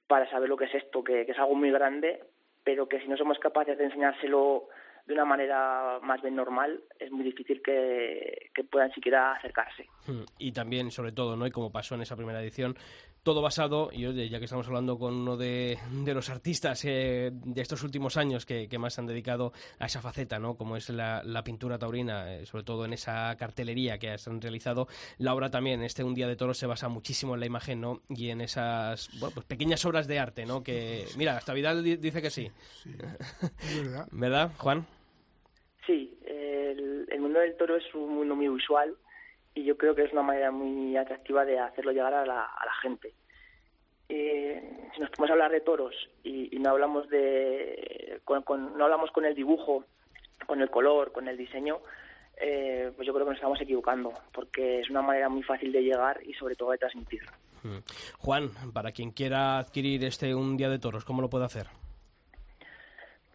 para saber lo que es esto, que es algo muy grande, pero que si no somos capaces de enseñárselo de una manera más bien normal, es muy difícil que, que puedan siquiera acercarse. Hmm, Y también, sobre todo, ¿no? Y como pasó en esa primera edición, todo basado, y oye, ya que estamos hablando con uno de, de los artistas eh, de estos últimos años que, que más se han dedicado a esa faceta, ¿no? Como es la, la pintura taurina, eh, sobre todo en esa cartelería que han realizado. La obra también, este Un Día de Toros, se basa muchísimo en la imagen, ¿no? Y en esas bueno, pues pequeñas obras de arte, ¿no? Que, mira, hasta Vidal di- dice que sí. Es verdad. ¿Verdad, Juan? Sí, el, el mundo del toro es un mundo muy visual y yo creo que es una manera muy atractiva de hacerlo llegar a la, a la gente. Eh, si nos podemos hablar de toros y, y no hablamos de con, con- no hablamos con el dibujo, con el color, con el diseño, eh, pues yo creo que nos estamos equivocando porque es una manera muy fácil de llegar y sobre todo de transmitir. Hmm. Juan, para quien quiera adquirir este Un Día de Toros, ¿cómo lo puede hacer?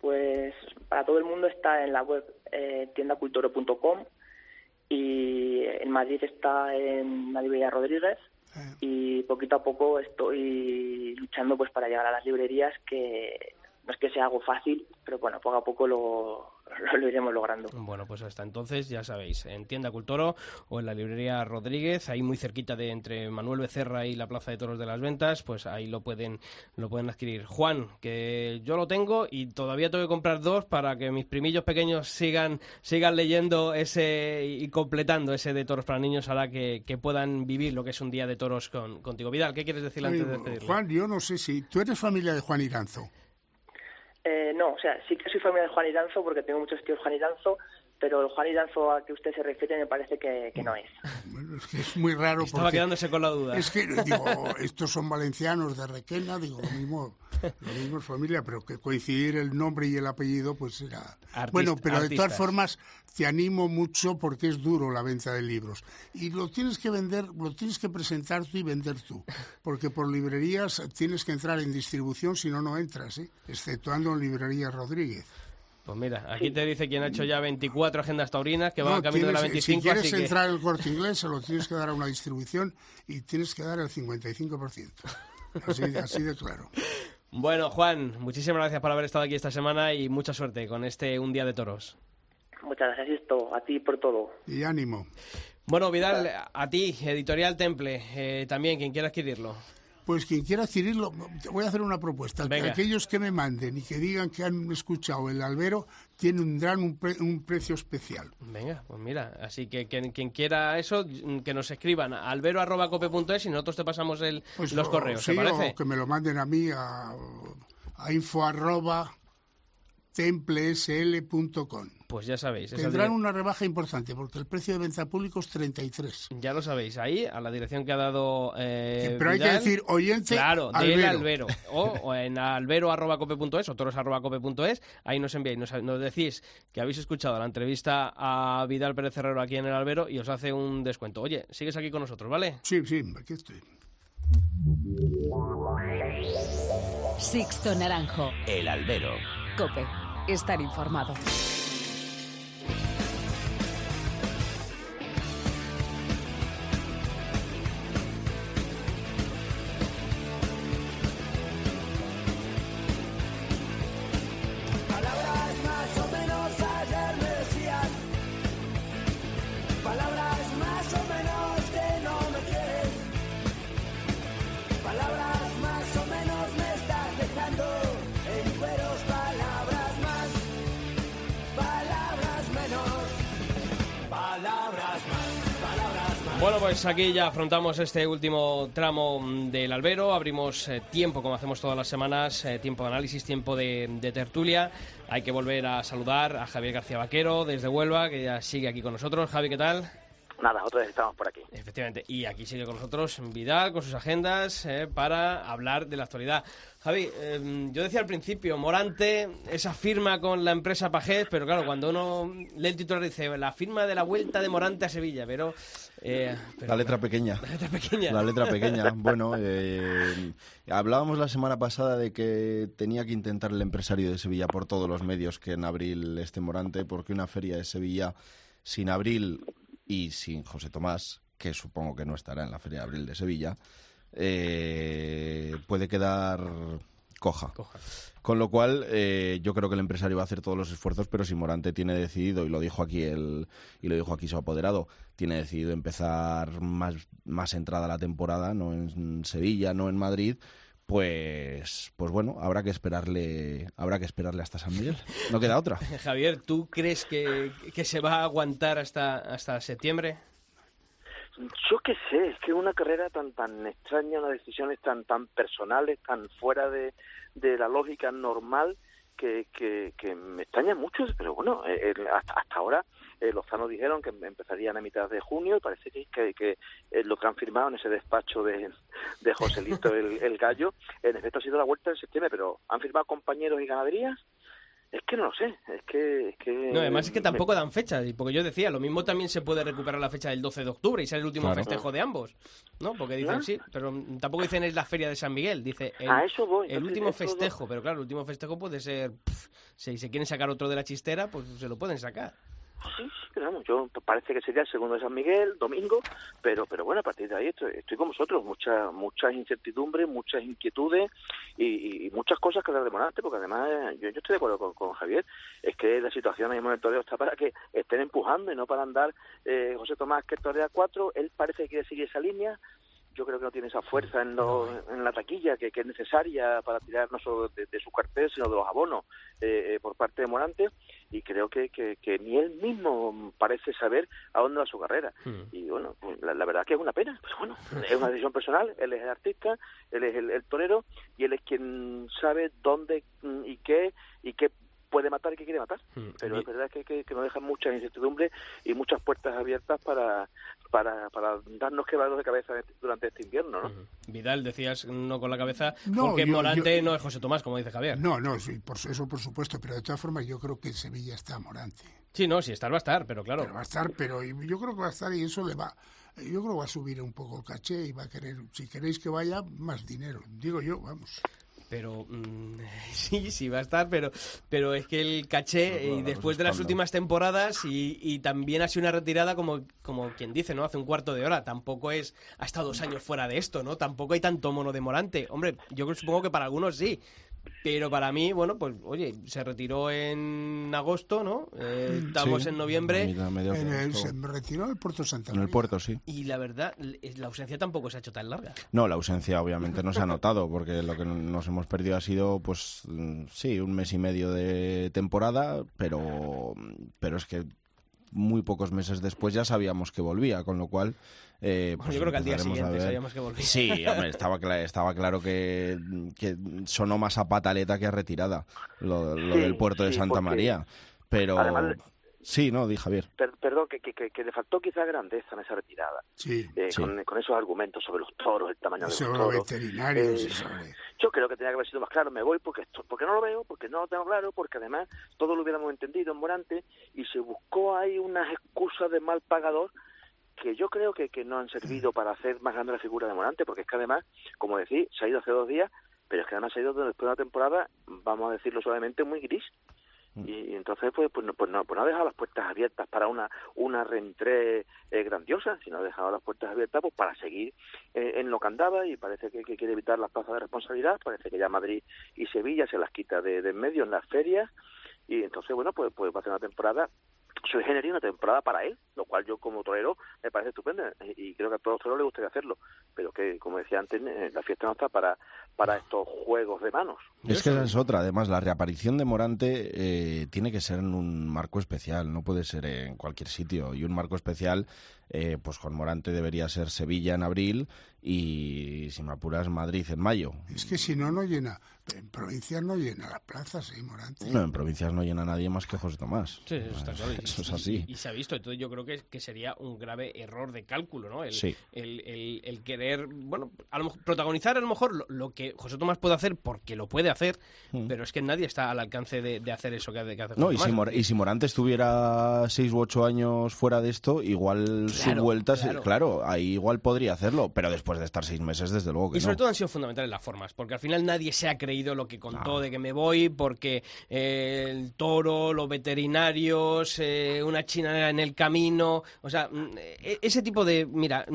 Pues para todo el mundo está en la web eh, tiendacultoro.com y en Madrid está en la librería Rodríguez y poquito a poco estoy luchando pues para llegar a las librerías que no es que sea algo fácil, pero bueno, poco a poco lo, lo iremos logrando. Bueno, pues hasta entonces ya sabéis, en Tienda Cultoro o en la librería Rodríguez, ahí muy cerquita de entre Manuel Becerra y la Plaza de Toros de las Ventas, pues ahí lo pueden lo pueden adquirir. Juan, que yo lo tengo y todavía tengo que comprar dos para que mis primillos pequeños sigan sigan leyendo ese y completando ese de toros para niños ahora que, que puedan vivir lo que es un día de toros con, contigo. Vidal, ¿qué quieres decir antes de despedirle? Juan, yo no sé si tú eres familia de Juan Iranzo. Eh, no, o sea, sí que soy familia de Juan Iranzo porque tengo muchos tíos Juan Iranzo, pero el Juan Iranzo a que usted se refiere me parece que, que no es. Bueno, es que es muy raro Estaba porque quedándose con la duda. es que digo, estos son valencianos de Requena, digo, lo mismo, lo mismo es familia, pero que coincidir el nombre y el apellido pues era Artista- bueno, pero de todas formas te animo mucho porque es duro la venta de libros y lo tienes que vender, lo tienes que presentar tú y vender tú, porque por librerías tienes que entrar en distribución si no no entras, ¿eh? exceptuando en librerías Rodríguez. Pues mira, aquí te dice quien ha hecho ya 24 agendas taurinas que van No, camino de la tienes- 25, si quieres así que... entrar el corte inglés, se lo tienes que dar a una distribución y tienes que dar el 55%. Así, de- así de claro. Bueno, Juan, muchísimas gracias por haber estado aquí esta semana y mucha suerte con este Un Día de Toros. Muchas gracias, esto, a ti por todo. Y ánimo. Bueno, Vidal, a ti, Editorial Temple, eh, también, quien quiera adquirirlo. Pues quien quiera adquirirlo, te voy a hacer una propuesta. Venga. Aquellos que me manden y que digan que han escuchado el albero tendrán un, pre- un precio especial. Venga, pues mira, así que quien, quien quiera eso, que nos escriban a albero.cope.es y nosotros te pasamos el, Pues, los o- correos, sí, ¿te parece? o que me lo manden a mí a, a info arroba templesl.com. Pues ya sabéis. Tendrán una rebaja importante porque el precio de venta público es 33. Ya lo sabéis, ahí, a la dirección que ha dado eh, Pero hay que decir oyente Claro, del albero. albero. O, o en albero.cope.es o toros.cope.es. Ahí nos enviáis, nos, nos decís que habéis escuchado la entrevista a Vidal Pérez Herrero aquí en el albero y os hace un descuento. Oye, sigues aquí con nosotros, ¿vale? Sí, sí, aquí estoy. Sixto Naranjo. El albero. Cope. Estar informado. Pues aquí ya afrontamos este último tramo del albero. Abrimos eh, tiempo, como hacemos todas las semanas, eh, tiempo de análisis, tiempo de, de tertulia. Hay que volver a saludar a Javier García Vaquero desde Huelva, que ya sigue aquí con nosotros. Javi, ¿qué tal? Nada, otra vez estamos por aquí. Efectivamente, y aquí sigue con nosotros Vidal con sus agendas eh, para hablar de la actualidad. Javi, eh, yo decía al principio, Morante, esa firma con la empresa Pajés, pero claro, cuando uno lee el titular dice la firma de la vuelta de Morante a Sevilla, pero... eh, pero la letra pequeña. La letra pequeña. La letra pequeña. Bueno, eh, hablábamos la semana pasada de que tenía que intentar el empresario de Sevilla por todos los medios que en abril esté Morante, porque una feria de Sevilla sin abril y sin José Tomás, que supongo que no estará en la Feria de Abril de Sevilla, eh, puede quedar coja. Con lo cual, eh, yo creo que el empresario va a hacer todos los esfuerzos, pero si Morante tiene decidido, y lo dijo aquí el, y lo dijo aquí su apoderado, tiene decidido empezar más, más entrada la temporada, no en Sevilla, no en Madrid, pues pues bueno habrá que esperarle habrá que esperarle hasta San Miguel. No queda otra. Javier tú crees que, que se va a aguantar hasta hasta septiembre yo qué sé, es que una carrera tan tan extraña, unas decisiones tan tan personales, tan fuera de, de la lógica normal que, que, que me extraña mucho, pero bueno, eh, hasta, hasta ahora eh, Lozano dijeron que empezarían a mitad de junio y parece que, que, eh, lo que han firmado en ese despacho de, de Joselito el, el Gallo, en efecto ha sido la vuelta en septiembre, pero ¿han firmado compañeros y ganaderías? Es que no lo sé, es que... Es que no, además es que tampoco dan fecha, porque yo decía, lo mismo también se puede recuperar la fecha del 12 de octubre y ser el último Claro. festejo de ambos, ¿no? Porque dicen sí, pero tampoco dicen es la feria de San Miguel, dice el, A eso voy, el último eso festejo, pero claro, el último festejo puede ser, pff, si se quieren sacar otro de la chistera, pues se lo pueden sacar. Sí, pero vamos, yo parece que sería el segundo de San Miguel, domingo, pero pero bueno, a partir de ahí estoy, estoy con vosotros, muchas muchas incertidumbres, muchas inquietudes y, muchas cosas que hablar de Morante, porque además yo, estoy de acuerdo con, con Javier, es que la situación ahí en el toreo está para que estén empujando y no para andar eh, José Tomás que torea cuatro, él parece que quiere seguir esa línea, yo creo que no tiene esa fuerza en, lo- en la taquilla que, que es necesaria para tirar no solo de, de su cartel, sino de los abonos eh, eh, por parte de Morante, y creo que, que, que ni él mismo parece saber a dónde va su carrera. Y bueno, la, la verdad que es una pena, pues bueno, es una decisión personal, él es el artista, él es el, el torero, y él es quien sabe dónde mm, y qué, y qué puede matar y qué quiere matar. Pero es verdad que, que, que nos dejan muchas incertidumbres y muchas puertas abiertas para, para, para darnos quebrados de cabeza durante este invierno, ¿no? Vidal, decías no con la cabeza, No, porque yo- Morante yo- no es José Tomás, como dice Javier. No, no, sí, por, eso por supuesto, pero de todas formas yo creo que en Sevilla está Morante. Sí, no, si estar va a estar, pero claro. Pero va a estar, pero yo creo que va a estar y eso le va, yo creo que va a subir un poco el caché y va a querer, si queréis que vaya, más dinero, digo yo, vamos. Pero mm, sí, sí va a estar, pero, pero es que el caché, y después de las últimas temporadas, y, y también ha sido una retirada como, como quien dice, ¿no? Hace un cuarto de hora. Tampoco es, ha estado dos años fuera de esto, ¿no? Tampoco hay tanto mono de Morante. Hombre, yo supongo que para algunos sí. Pero para mí, bueno, pues oye, se retiró en agosto, ¿no? Eh, estamos Sí, en noviembre. mitad- En el- se retiró el Puerto Santa En el puerto, sí. Y la verdad, la ausencia tampoco se ha hecho tan larga. No, la ausencia obviamente no se ha notado, porque lo que nos hemos perdido ha sido, pues, mm, sí, un mes y medio de temporada, pero, pero es que muy pocos meses después ya sabíamos que volvía, con lo cual... eh, pues yo creo que al día siguiente sabíamos que volvía. Sí, hombre, estaba, cla- estaba claro que, que sonó más a pataleta que a retirada lo, lo Sí, del puerto de sí, Santa porque María. Pero... además- Sí, no, di Javier. Per- perdón, que, que, le faltó quizá grandeza en esa retirada. Sí. Eh, Sí. Con, con esos argumentos sobre los toros, el tamaño de los Sobre toros. veterinarios Eh, sobre... Yo creo que tenía que haber sido más claro. Me voy porque esto, porque no lo veo, porque no lo tengo claro, porque además todo lo hubiéramos entendido en Morante y se buscó ahí unas excusas de mal pagador que yo creo que, que no han servido para hacer más grande la figura de Morante, porque es que además, como decís, se ha ido hace dos días, pero es que además se ha ido después de una temporada, vamos a decirlo suavemente, muy gris. Y, y entonces, pues, pues, no, pues, no, pues no ha dejado las puertas abiertas para una, una reentré eh, grandiosa, sino ha dejado las puertas abiertas pues para seguir eh, en lo que andaba y parece que, que quiere evitar las plazas de responsabilidad, parece que ya Madrid y Sevilla se las quita de, de en medio en las ferias. Y entonces, bueno, pues, pues va a ser una temporada soy general una temporada para él, lo cual yo como torero me parece estupendo y y creo que a todos los toreros les gustaría hacerlo, pero que como decía antes, eh, la fiesta no está para, para estos juegos de manos. Es que esa es otra. Además, la reaparición de Morante eh, tiene que ser en un marco especial, no puede ser en cualquier sitio. Y un marco especial eh, pues con Morante debería ser Sevilla en abril y si me apuras Madrid en mayo. Es que si no, no llena. En provincias no llena las plazas, ¿eh, Morante? No, en provincias no llena nadie más que José Tomás. Sí, eso está claro. Y- Eso es y- así. Y, se ha visto. Entonces yo creo que, que sería un grave error de cálculo, ¿no? El, Sí. el, el- el querer, bueno, a lo mejor, protagonizar a lo mejor lo, lo que José Tomás puede hacer porque lo puede hacer, pero es que nadie está al alcance de, de hacer eso que, hace- que hace Mm. No, José y si. Mor- y si Morante estuviera seis u ocho años fuera de esto, igual Claro, su vuelta, claro. claro. ahí igual podría hacerlo, pero después de estar seis meses, desde luego que Y sobre no. todo han sido fundamentales las formas, porque al final nadie se ha creído lo que contó de que me voy, porque eh, el toro, los veterinarios, eh, una china en el camino, o sea, mm, e- ese tipo de, mira,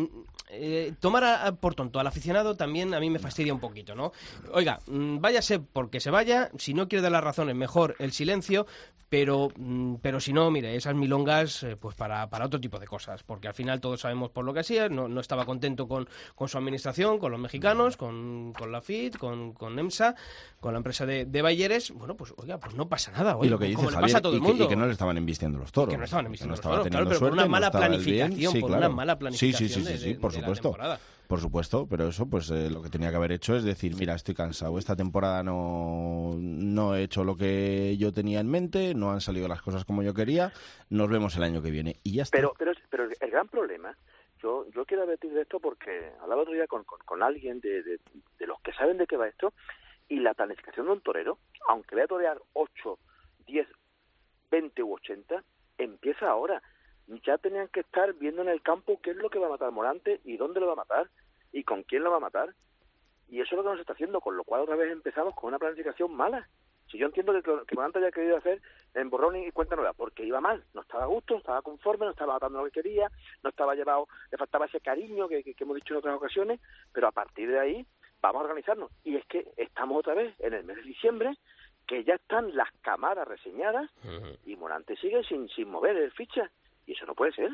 eh, tomar a- a por tonto al aficionado también a mí me fastidia un poquito, ¿no? Oiga, mm, váyase porque se vaya, si no quiere dar las razones, mejor el silencio, pero, mm, pero si no, mire, esas milongas, eh, pues para, para otro tipo de cosas, porque al final todos sabemos por lo que hacía, no, no estaba contento con, con su administración, con los mexicanos, con, con la FIT, con, con EMSA, con la empresa de, de Bayeres, bueno, pues oiga, pues no pasa nada, y oye, lo que dice como le Javier, pasa a todo y, el mundo. y que no le estaban embistiendo los toros. Que no estaban embistiendo no los toros, claro, pero por una mala bien. planificación, Sí, por claro. una mala Sí, sí, planificación sí, sí, de- sí, de- por de supuesto. temporada. Por supuesto, pero eso, pues eh, lo que tenía que haber hecho es decir, mira, estoy cansado, esta temporada no, no he hecho lo que yo tenía en mente, no han salido las cosas como yo quería, nos vemos el año que viene. Y ya está. Pero, pero, pero el gran problema, yo, yo quiero advertir de esto porque hablaba otro día con, con, con alguien de, de, de los que saben de qué va esto y la planificación de un torero, aunque vaya a torear 8, 10, 20 u 80, empieza ahora. Ya tenían que estar viendo en el campo qué es lo que va a matar Morante y dónde lo va a matar y con quién lo va a matar. Y eso es lo que nos está haciendo, con lo cual otra vez empezamos con una planificación mala. Si yo entiendo que, que Morante haya querido hacer en borrón y cuenta nueva, porque iba mal, no estaba a gusto, no estaba conforme, no estaba dando lo que quería, no estaba llevado, le faltaba ese cariño que, que- que hemos dicho en otras ocasiones, pero a partir de ahí vamos a organizarnos. Y es que estamos otra vez en el mes de diciembre, que ya están las cámaras reseñadas y Morante sigue sin, sin mover el ficha. Y eso no puede ser.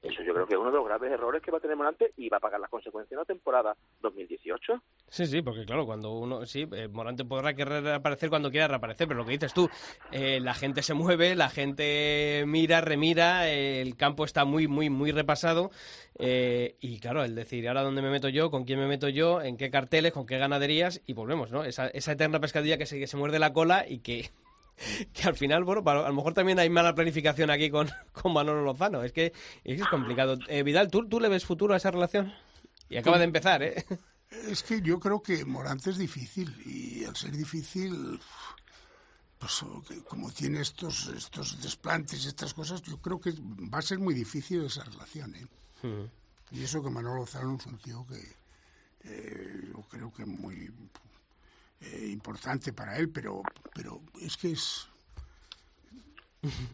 Eso yo creo que es uno de los graves errores que va a tener Morante y va a pagar las consecuencias en la temporada 2018. Sí, sí, porque claro, cuando uno, sí, eh, Morante podrá querer reaparecer cuando quiera reaparecer, pero lo que dices tú, eh, la gente se mueve, la gente mira, remira, eh, el campo está muy, muy, muy repasado eh, y claro, el decir ahora dónde me meto yo, con quién me meto yo, en qué carteles, con qué ganaderías y volvemos, ¿no? Esa, esa eterna pescadilla que se, que se muerde la cola y que que al final, bueno, para- a lo mejor también hay mala planificación aquí con, con Manolo Lozano. Es que es, complicado. Eh, Vidal, ¿tú, ¿tú le ves futuro a esa relación? Y acaba de empezar, ¿eh? Es que yo creo que Morante es difícil y al ser difícil, pues como tiene estos estos desplantes, estas cosas, yo creo que va a ser muy difícil esa relación. ¿eh? Y eso que Manolo Lozano es un tío que eh, yo creo que es muy eh, importante para él, pero pero es que es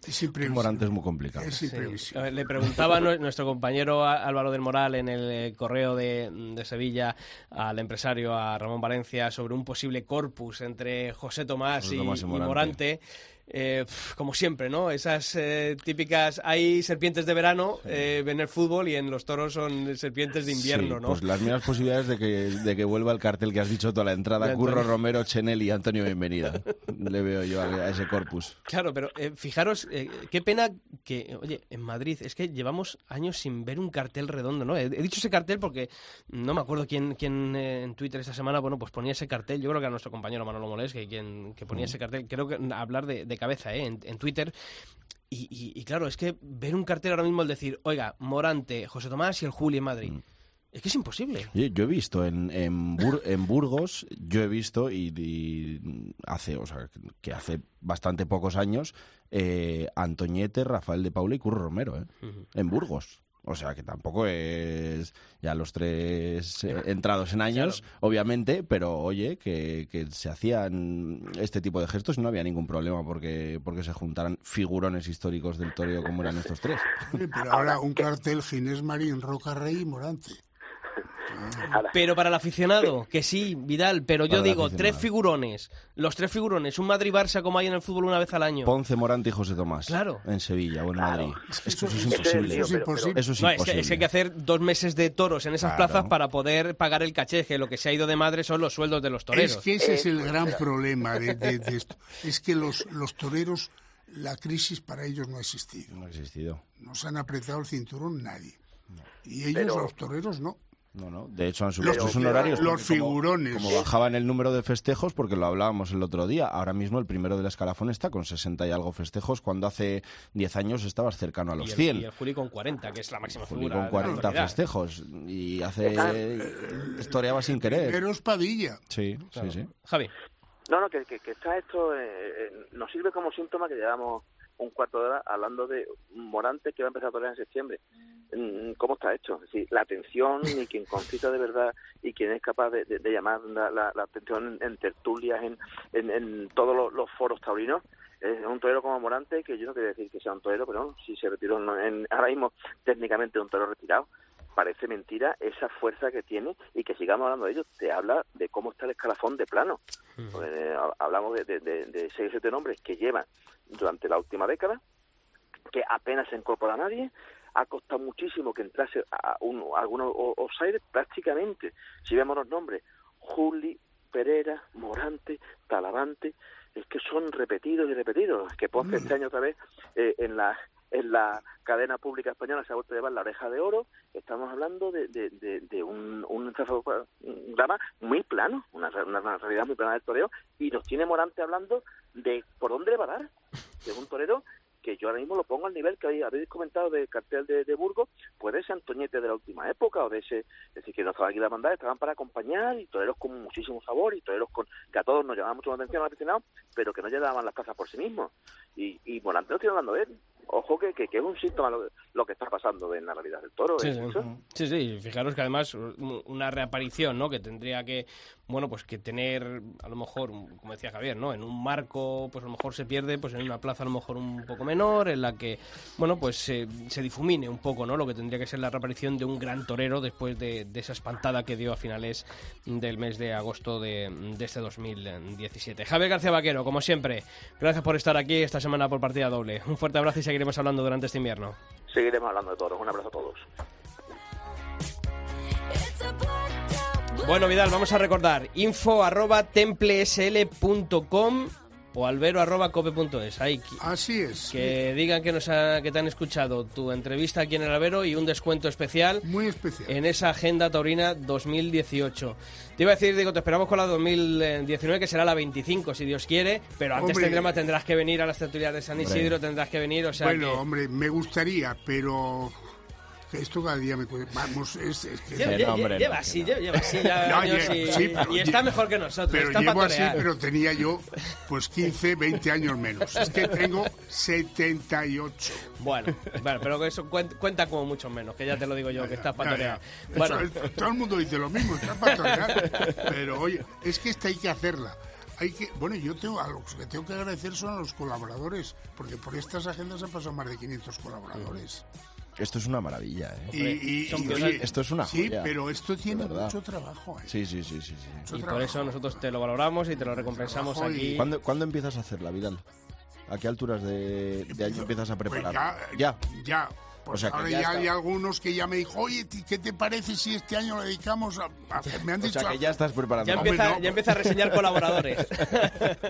es imprevisible. Morante es muy complicado. Es Sí. ver, Le preguntaba nue- nuestro compañero Álvaro del Moral en el eh, correo de, de Sevilla al empresario, a Ramón Valencia, sobre un posible corpus entre José Tomás, José y, Tomás y y Morante. Morante. Eh, como siempre, ¿no? Esas eh, típicas. Hay serpientes de verano eh, en el fútbol y en los toros son serpientes de invierno, Sí, ¿no? Pues las mismas posibilidades de que, de que vuelva el cartel que has dicho toda la entrada, De Curro Antonio. Romero, Chenel y Antonio Bienvenida. Le veo yo a, a ese corpus. Claro, pero eh, fijaros, qué pena que, oye, en Madrid es que llevamos años sin ver un cartel redondo, ¿no? He, he dicho ese cartel porque no me acuerdo quién, quién en Twitter esta semana, bueno, pues ponía ese cartel, yo creo que era nuestro compañero Manolo Molés, que, quien, que ponía ese cartel, creo que a hablar de, de cabeza, ¿eh? En, en Twitter. Y, y- y claro, es que ver un cartel ahora mismo, el decir, oiga, Morante, José Tomás y el Juli en Madrid, es que es imposible. Yo he visto en, en, Bur- en Burgos, yo he visto y, y hace, o sea, que hace bastante pocos años, eh, Antoñete, Rafael de Paula y Curro Romero, ¿eh? en Burgos. O sea, que tampoco es ya los tres eh, entrados en años, obviamente, pero oye, que, que se hacían este tipo de gestos y no había ningún problema porque, porque se juntaran figurones históricos del toreo como eran estos tres. Pero ahora un cartel Ginés Marín, Roca Rey y Morante. Pero para el aficionado, que sí, Vidal, pero yo Para digo, tres figurones, los tres figurones, un Madrid-Barça como hay en el fútbol una vez al año. Ponce, Morante y José Tomás. Claro. En Sevilla o en Madrid. Eso es imposible. eso es imposible. Eso es No, es, imposible. que, es que hay que hacer dos meses de toros en esas Claro. plazas para poder pagar el caché, que lo que se ha ido de madre son los sueldos de los toreros. Es que ese es el gran problema de, de- de esto. Es que los, los toreros la crisis para ellos no ha existido. No ha existido. No se han apretado el cinturón nadie. Y ellos, Pero- los toreros, no. No, no. De hecho, han Los, subido sus honorarios. los porque como- figurones. Como bajaban el número de festejos, porque lo hablábamos el otro día, ahora mismo el primero del escalafón está con 60 y algo festejos, cuando hace 10 años estabas cercano a Y los el, 100. y el Juli con 40, que es la máxima Juli figura. con de la 40 festejos y hace historiaba sin querer. Pero es Padilla. Sí, Claro. sí, sí. Javi. No, no, que, que, que está esto, eh, eh, nos sirve como síntoma que llevamos un cuarto de hora hablando de Morante que va a empezar a torear en septiembre. Mm, ¿Cómo está hecho? Es decir, la atención y quien concita de verdad y quien es capaz de, de- de llamar la, la- la atención en, tertulias, en, en, en todos los, los foros taurinos, es un torero como Morante, que yo no quiero decir que sea un torero, pero no, si se retiró en- en- ahora mismo técnicamente un torero retirado, parece mentira esa fuerza que tiene y que sigamos hablando de ello. Te habla de cómo está el escalafón de plano. Porque, eh, hablamos de, de, de, de seis o siete nombres que llevan durante la última década, que apenas se incorpora a nadie, ha costado muchísimo que entrase a un, a algunos o- offside prácticamente. Si vemos los nombres, Juli, Pereira, Morante, Talavante, es que son repetidos y repetidos. Que Ponce este año otra vez eh, en la en la cadena pública española se ha vuelto a llevar la oreja de oro. Estamos hablando de, de, de, un, un, un drama muy plano, una, una, realidad muy plana del toreo, y nos tiene Morante hablando de por dónde le va a dar. De un torero que yo ahora mismo lo pongo al nivel que habéis- comentado del cartel de, de Burgos, pues de ese Antoñete de la última época, o de ese, es decir, que no estaban aquí la bandada, estaban para acompañar, y toreros con muchísimo sabor, y toreros con, que a todos nos llamaban mucho la atención a los aficionados, pero que no llevaban las plazas por sí mismos. Y, y Morante no estoy hablando de él. Ojo que, que, que es un síntoma lo, lo que está pasando en la realidad del toro. Sí, ¿eh, sí. Fijaros que además un- una reaparición, ¿no? Que tendría que, bueno, pues que tener, a lo mejor, como decía Javier, ¿no? En un marco, pues a lo mejor se pierde, pues en una plaza a lo mejor un poco menor, en la que, bueno, pues se, se difumine un poco, ¿no? Lo que tendría que ser la reaparición de un gran torero después de, de esa espantada que dio a finales del mes de agosto de, de este 2017. Javier García Vaquero, como siempre, gracias por estar aquí esta semana por partida doble. Un fuerte abrazo y seguiremos hablando durante este invierno. Seguiremos hablando de toros. Un abrazo a todos. Bueno, Vidal, vamos a recordar info arroba templesl.com o albero arroba cope.es. Ahí, que- Así es. que digan que, nos ha- que te han escuchado tu entrevista aquí en el albero y un descuento especial Muy especial. en esa agenda taurina 2018. Te iba a decir, digo, te esperamos con la 2019, que será la 25, si Dios quiere, pero antes Hombre. tendremos, tendrás que venir a las tertulias de San Hombre. Isidro, tendrás que venir, o sea bueno, que... hombre, me gustaría, pero esto cada día me puede... Vamos, es, es que... Lleva, Que lleva- no, hombre, lleva no, así, no. lleva así ya No, años lleva- y, sí, pero y está mejor que nosotros, Pero está llevo así, pero tenía yo pues 15, 20 años menos. Es que tengo 78. Bueno, bueno, pero que eso cuen- cuenta como mucho menos, que ya te lo digo yo, que estás para Ya, torear. ya. Bueno, Eso todo el mundo dice lo mismo, está para torear. Pero oye, es que esta hay que hacerla. Hay que, bueno, yo tengo a los que tengo que agradecer son a los colaboradores, porque por estas agendas han pasado más de 500 colaboradores. Esto es una maravilla, ¿eh? Y, y- oye, Esto es una Sí, joya, pero esto tiene mucho trabajo. ¿eh? Sí, sí, sí, sí. sí. Y por eso nosotros te lo valoramos y te lo recompensamos aquí. ¿Cuándo, cuándo empiezas a hacerla, Vidal? ¿A qué alturas de, de año empiezas a Pues preparar? ya, ya. Pues O sea que ahora ya hay algunos que ya me dijo, oye, ¿qué te parece si este año lo dedicamos a, a hacer? Me han O dicho, sea que ya estás preparando. Ya Hombre, empieza, no, ya pues- empieza a reseñar colaboradores.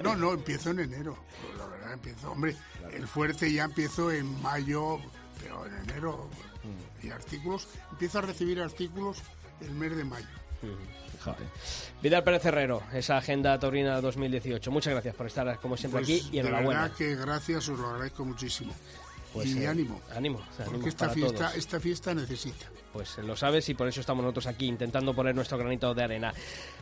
No, no, empiezo en enero. La verdad, empiezo. Hombre, el fuerte ya empiezo en mayo, en enero. Y artículos, empiezo a recibir artículos el mes de mayo. Fíjate. Vidal Pérez Herrero, esa agenda taurina 2018. Muchas gracias por estar como siempre Pues, aquí y enhorabuena. verdad que gracias, os lo agradezco muchísimo. Pues, y eh, ánimo, Ánimo, o sea, ánimo porque esta fiesta, todos. esta fiesta necesita. Pues lo sabes y por eso estamos nosotros aquí intentando poner nuestro granito de arena.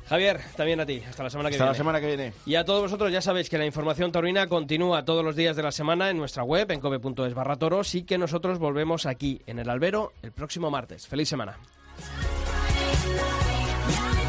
Javier, también a ti. Hasta la semana que Hasta la viene. semana que viene. Y a todos vosotros ya sabéis que la información taurina continúa todos los días de la semana en nuestra web, en cobe.es barra toros, y que nosotros volvemos aquí en el albero el próximo martes. ¡Feliz semana! Yeah.